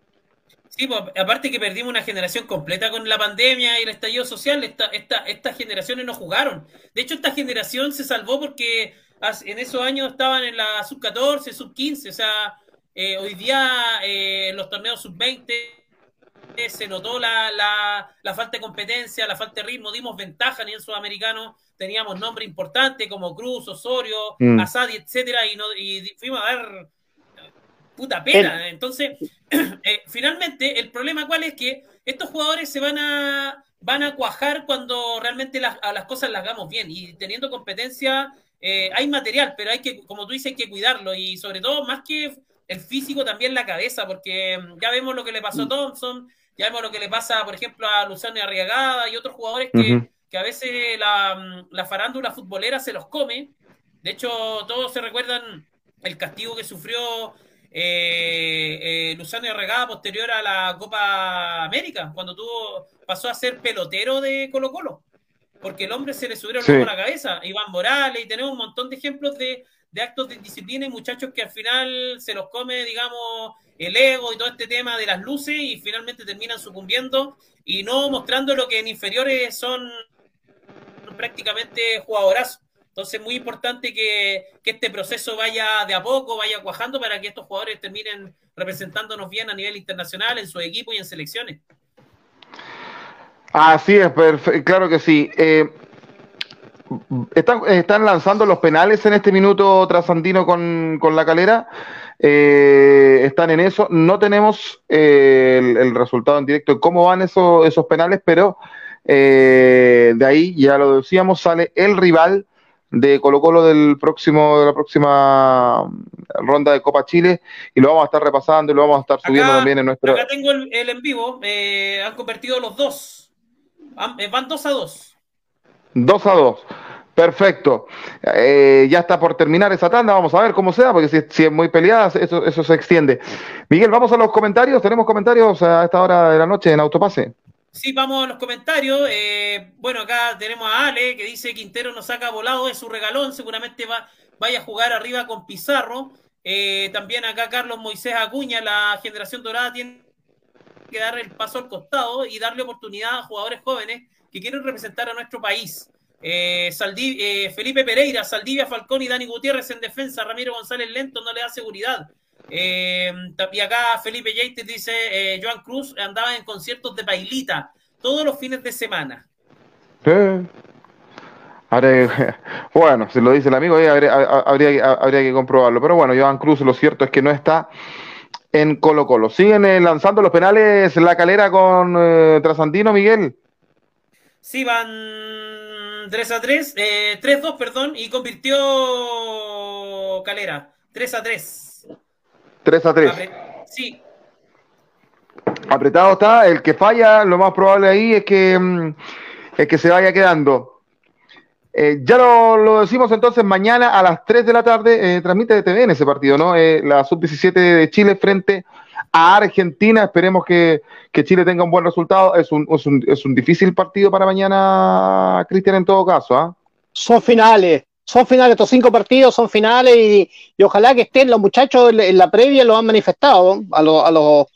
Sí, pues, aparte que perdimos una generación completa con la pandemia y el estallido social, esta, esta, estas generaciones no jugaron. De hecho, esta generación se salvó porque en esos años estaban en la sub-14, sub-15, o sea, eh, hoy día eh, los torneos sub-20 se notó la, la, la, falta de competencia, la falta de ritmo, dimos ventaja a nivel sudamericano, teníamos nombres importantes como Cruz, Osorio, mm. Asadi, etcétera, y, no, y fuimos a dar puta pena. Entonces, [CLEARS THROAT] eh, finalmente, el problema cuál es que estos jugadores se van a van a cuajar cuando realmente las, a las cosas las hagamos bien y teniendo competencia eh, hay material, pero hay que, como tú dices, hay que cuidarlo y sobre todo más que el físico también la cabeza, porque mm, ya vemos lo que le pasó a Thompson, Ya vemos lo que le pasa, por ejemplo, a Luzano y Arriagada y otros jugadores que, que a veces la, la, farándula futbolera se los come. De hecho, todos se recuerdan el castigo que sufrió eh, eh, Luzano y Arregada posterior a la Copa América, cuando tuvo, pasó a ser pelotero de Colo Colo, porque el hombre se le subió sí. a la cabeza, Iván Morales, y tenemos un montón de ejemplos de, de actos de disciplina y muchachos que al final se los come, digamos, el ego y todo este tema de las luces y finalmente terminan sucumbiendo y no mostrando lo que en inferiores son prácticamente jugadorazos. Entonces, muy importante que, que, este proceso vaya de a poco, vaya cuajando para que estos jugadores terminen representándonos bien a nivel internacional, en su equipo y en selecciones. Así es, claro que sí. Eh, están, están, lanzando los penales en este minuto trasandino con, con la calera. Eh, están en eso. No tenemos eh, el, el, resultado en directo de cómo van esos, esos penales, pero eh, de ahí, ya lo decíamos, sale el rival de Colo Colo del próximo, de la próxima ronda de Copa Chile y lo vamos a estar repasando y lo vamos a estar subiendo acá, también en nuestro... Acá tengo el, el en vivo, eh, han convertido los dos, van dos a dos. Dos a dos. Perfecto. Eh, ya está por terminar esa tanda. Vamos a ver cómo sea, porque si, si, es muy peleada, eso, eso se extiende. Miguel, vamos a los comentarios. ¿Tenemos comentarios a esta hora de la noche en Autopase? Sí, vamos a los comentarios. Eh, bueno, acá tenemos a Ale que dice Quintero nos saca volado de su regalón. Seguramente va, vaya a jugar arriba con Pizarro. Eh, también acá Carlos Moisés Acuña, la generación dorada, tiene que dar el paso al costado y darle oportunidad a jugadores jóvenes que quieren representar a nuestro país. Eh, eh, Felipe Pereira, Saldivia Falcón y Dani Gutiérrez en defensa. Ramiro González Lento no le da seguridad. Eh, y acá Felipe Yates dice, eh, Joan Cruz andaba en conciertos de bailita todos los fines de semana. Habría, [LAUGHS] bueno, si lo dice el amigo, habría, habría, que comprobarlo. Pero bueno, Joan Cruz, lo cierto es que no está en Colo Colo. ¿Siguen lanzando los penales la calera con Trasandino, Miguel? Sí, van 3 a 3, 3-2, perdón, y convirtió Calera, 3 a 3. 3 a 3. Apre sí. Apretado está. El que falla, lo más probable ahí es que, mm, es que se vaya quedando. Eh, ya lo, lo, decimos entonces, mañana a las 3 de la tarde eh, transmite de TVN ese partido, ¿no? Eh, la sub-17 de Chile frente a Argentina. Esperemos que, que, Chile tenga un buen resultado. Es un, es un, es un difícil partido para mañana, Cristian, en todo caso. ¿ah? Son finales, son finales, estos cinco partidos son finales y, y ojalá que estén los muchachos en, la previa, lo han manifestado a, lo, a, los,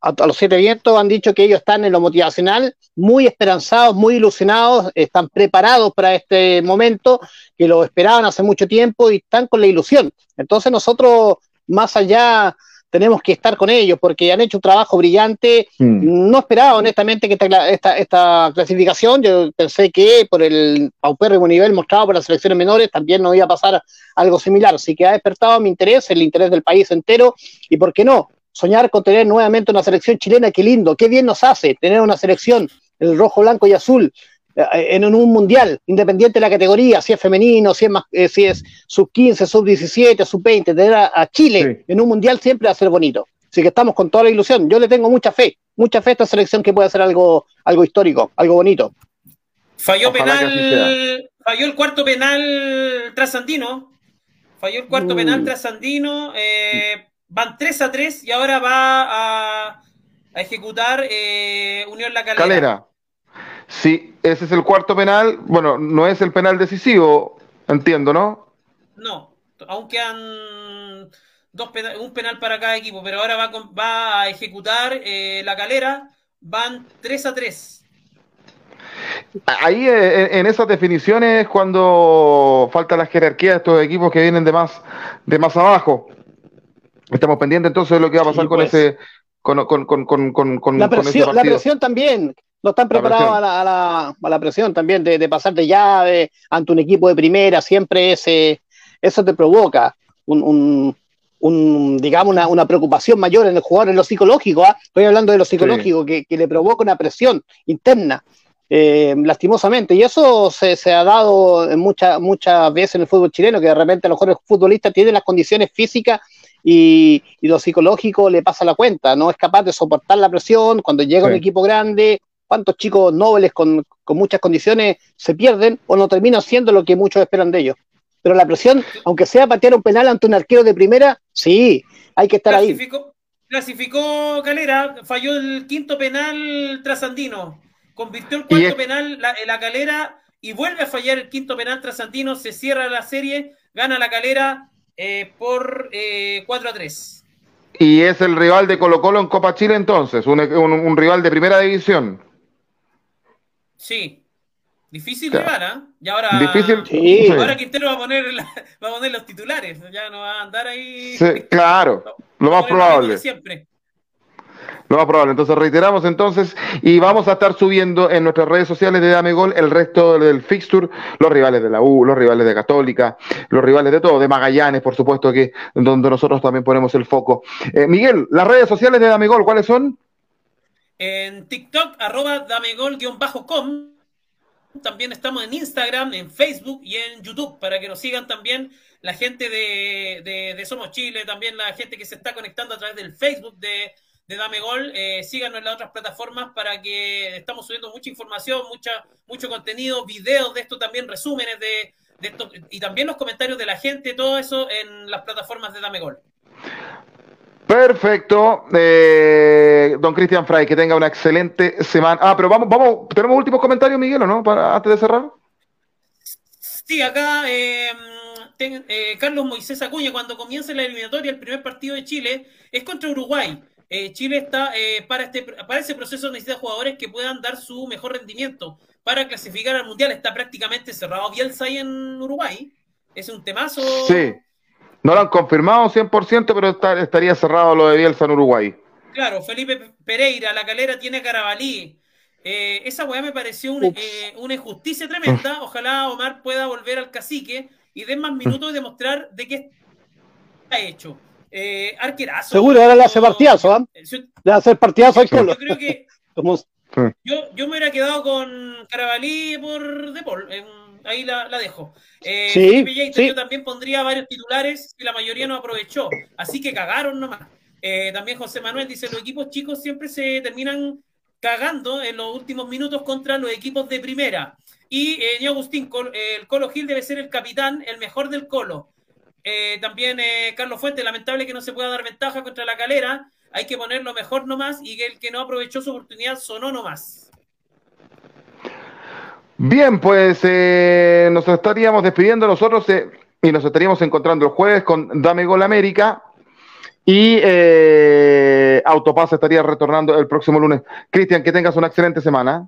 a, los siete vientos, han dicho que ellos están en lo motivacional muy esperanzados, muy ilusionados, están preparados para este momento, que lo esperaban hace mucho tiempo y están con la ilusión. Entonces nosotros, más allá tenemos que estar con ellos porque han hecho un trabajo brillante. Mm. No esperaba honestamente que esta, esta, esta, clasificación, yo pensé que por el paupérrimo nivel mostrado por las selecciones menores también no iba a pasar algo similar. Así que ha despertado mi interés, el interés del país entero y, ¿por qué no? Soñar con tener nuevamente una selección chilena, qué lindo, qué bien nos hace tener una selección, el rojo, blanco y azul, en un mundial, independiente de la categoría, si es femenino, si es, más, eh, si es sub 15, sub 17, sub 20, tener a, a Chile sí. en un mundial siempre va a ser bonito. Así que estamos con toda la ilusión. Yo le tengo mucha fe, mucha fe a esta selección que puede hacer algo, algo histórico, algo bonito. Falló Ojalá penal, falló el cuarto penal trasandino. Falló el cuarto mm. penal trasandino. Eh, van 3 a 3 y ahora va a, a ejecutar eh, Unión La Calera. Calera. Sí, ese es el cuarto penal. Bueno, no es el penal decisivo, entiendo, ¿no? No, aunque han dos penal, un penal para cada equipo, pero ahora va, con, va a ejecutar eh, la calera. Van 3 a 3. Ahí en, en, esas definiciones cuando falta la jerarquía de estos equipos que vienen de más, de más abajo. Estamos pendientes entonces de lo que va a pasar sí, con pues. ese con, con, con, con, con, la, presión, la presión también, no están preparados la a, la, a, la, a la, presión también de, de, pasar de llave ante un equipo de primera, siempre ese, eso te provoca un, un, un digamos, una, una, preocupación mayor en el jugador, en lo psicológico, ¿eh? estoy hablando de lo psicológico, sí. que, que, le provoca una presión interna, eh, lastimosamente, y eso se, se ha dado muchas muchas veces en el fútbol chileno, que de repente a lo mejor el futbolista tiene las condiciones físicas y, lo psicológico le pasa la cuenta, no es capaz de soportar la presión cuando llega un equipo grande, cuántos chicos nobles con, muchas condiciones se pierden o no terminan siendo lo que muchos esperan de ellos. Pero la presión, aunque sea patear un penal ante un arquero de primera, sí, hay que estar ahí. Clasificó Calera, falló el quinto penal trasandino, convirtió el cuarto penal la, la Calera y vuelve a fallar el quinto penal trasandino, se cierra la serie, gana la Calera eh, por 4 eh, a 3. Y es el rival de Colo Colo en Copa Chile entonces, un, rival de primera división. Sí, difícil rival, ¿ah? Y ahora, difícil, ahora Quintero va a, poner va a poner los titulares, ya no va a andar ahí. claro, lo más probable. Siempre. Lo más probable. Entonces reiteramos entonces y vamos a estar subiendo en nuestras redes sociales de Dame Gol el resto del fixture, los rivales de la U, los rivales de Católica, los rivales de todo, de Magallanes, por supuesto que donde nosotros también ponemos el foco. Eh, Miguel, las redes sociales de Dame Gol, ¿cuáles son? En TikTok, arroba damegol-com. También estamos en Instagram, en Facebook y en YouTube para que nos sigan también la gente de, de Somos Chile, también la gente que se está conectando a través del Facebook de de Dame Gol. Eh, síganos en las otras plataformas para que estamos subiendo mucha información, mucha, mucho contenido, videos de esto también, resúmenes de, esto y también los comentarios de la gente, todo eso en las plataformas de Dame Gol. Perfecto. Eh, don Cristian Fray, que tenga una excelente semana. Ah, pero vamos, vamos, ¿tenemos últimos comentarios, Miguel, o no? Para, antes de cerrar. Sí, acá eh, Carlos Moisés Acuña, cuando comienza la eliminatoria, el primer partido de Chile es contra Uruguay. Eh, Chile está eh, para, este, para ese proceso necesita jugadores que puedan dar su mejor rendimiento para clasificar al Mundial. Está prácticamente cerrado Bielsa ahí en Uruguay. Es un temazo. Sí, no lo han confirmado 100%, pero estaría cerrado lo de Bielsa en Uruguay. Claro, Felipe Pereira, la calera tiene Carabalí. Eh, esa weá me pareció una injusticia tremenda. Ojalá Omar pueda volver al cacique y den más minutos y demostrar de qué está hecho. Eh, arquerazo. Seguro, ahora le hace partidazo, ¿ah? Le hace partidazo al Colo. Yo creo que. [LAUGHS] yo, yo me hubiera quedado con Carabalí por De Paul. Ahí la, la dejo. Eh, sí, Yo también pondría varios titulares y la mayoría no aprovechó. Así que cagaron nomás. Eh, también José Manuel dice: los equipos chicos siempre se terminan cagando en los últimos minutos contra los equipos de primera. Y eh, Agustín, el Colo Gil debe ser el capitán, el mejor del Colo. Eh, también eh, Carlos Fuentes, lamentable que no se pueda dar ventaja contra la calera. Hay que ponerlo mejor nomás y que el que no aprovechó su oportunidad sonó nomás. Bien, pues eh, nos estaríamos despidiendo nosotros y nos estaríamos encontrando el jueves con Dame Gol América y Autopaz estaría retornando el próximo lunes. Cristian, que tengas una excelente semana.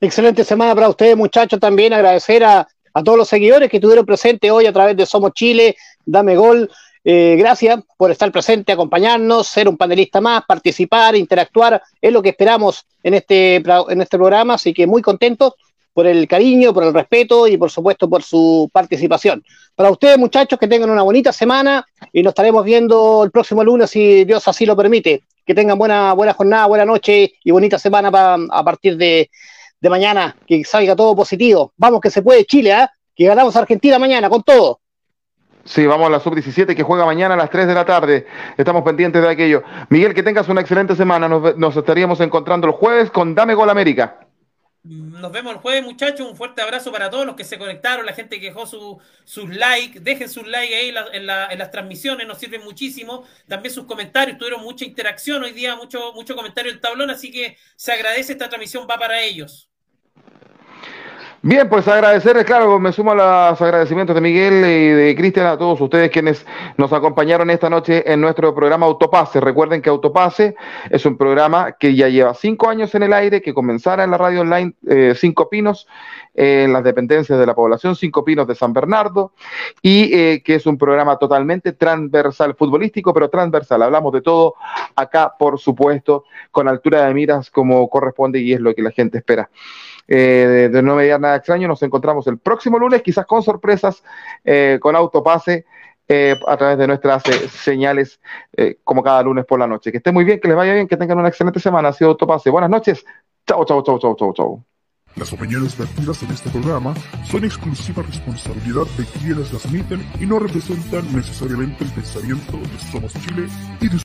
Excelente semana para ustedes, muchachos. También agradecer a a todos los seguidores que estuvieron presentes hoy a través de Somos Chile, Dame Gol. Eh, gracias por estar presente, acompañarnos, ser un panelista más, participar, interactuar. Es lo que esperamos en este, en este programa, así que muy contentos por el cariño, por el respeto y por supuesto por su participación. Para ustedes muchachos, que tengan una bonita semana y nos estaremos viendo el próximo lunes si Dios así lo permite. Que tengan buena, buena jornada, buena noche y bonita semana a partir de, de mañana, que salga todo positivo. Vamos que se puede Chile, ¿eh? que ganamos Argentina mañana con todo. Sí, vamos a la sub-17 que juega mañana a las 3 de la tarde. Estamos pendientes de aquello. Miguel, que tengas una excelente semana. Nos, estaríamos encontrando el jueves con Dame Gol América. Nos vemos el jueves, muchachos. Un fuerte abrazo para todos los que se conectaron, la gente que dejó sus likes. Dejen sus likes ahí en, las transmisiones, nos sirven muchísimo. También sus comentarios, tuvieron mucha interacción hoy día, mucho, mucho comentario en el tablón, así que se agradece. Esta transmisión va para ellos. Bien, pues agradecerles, claro, me sumo a los agradecimientos de Miguel y de Cristian, a todos ustedes quienes nos acompañaron esta noche en nuestro programa Autopase. Recuerden que Autopase es un programa que ya lleva cinco años en el aire, que comenzara en la radio online eh, Cinco Pinos, en las dependencias de la población Cinco Pinos de San Bernardo, y eh, que es un programa totalmente transversal, futbolístico, pero transversal. Hablamos de todo acá, por supuesto, con altura de miras como corresponde y es lo que la gente espera. Eh, de, no mediar nada extraño, nos encontramos el próximo lunes, quizás con sorpresas, eh, con autopase. Eh, a través de nuestras señales como cada lunes por la noche. Que esté muy bien, que les vaya bien, que tengan una excelente semana. Ha sido Autopase. Buenas noches. Chao, chao, chao, chao, chao, chao. Las opiniones vertidas en este programa son exclusiva responsabilidad de quienes las emiten y no representan necesariamente el pensamiento de Somos Chile y de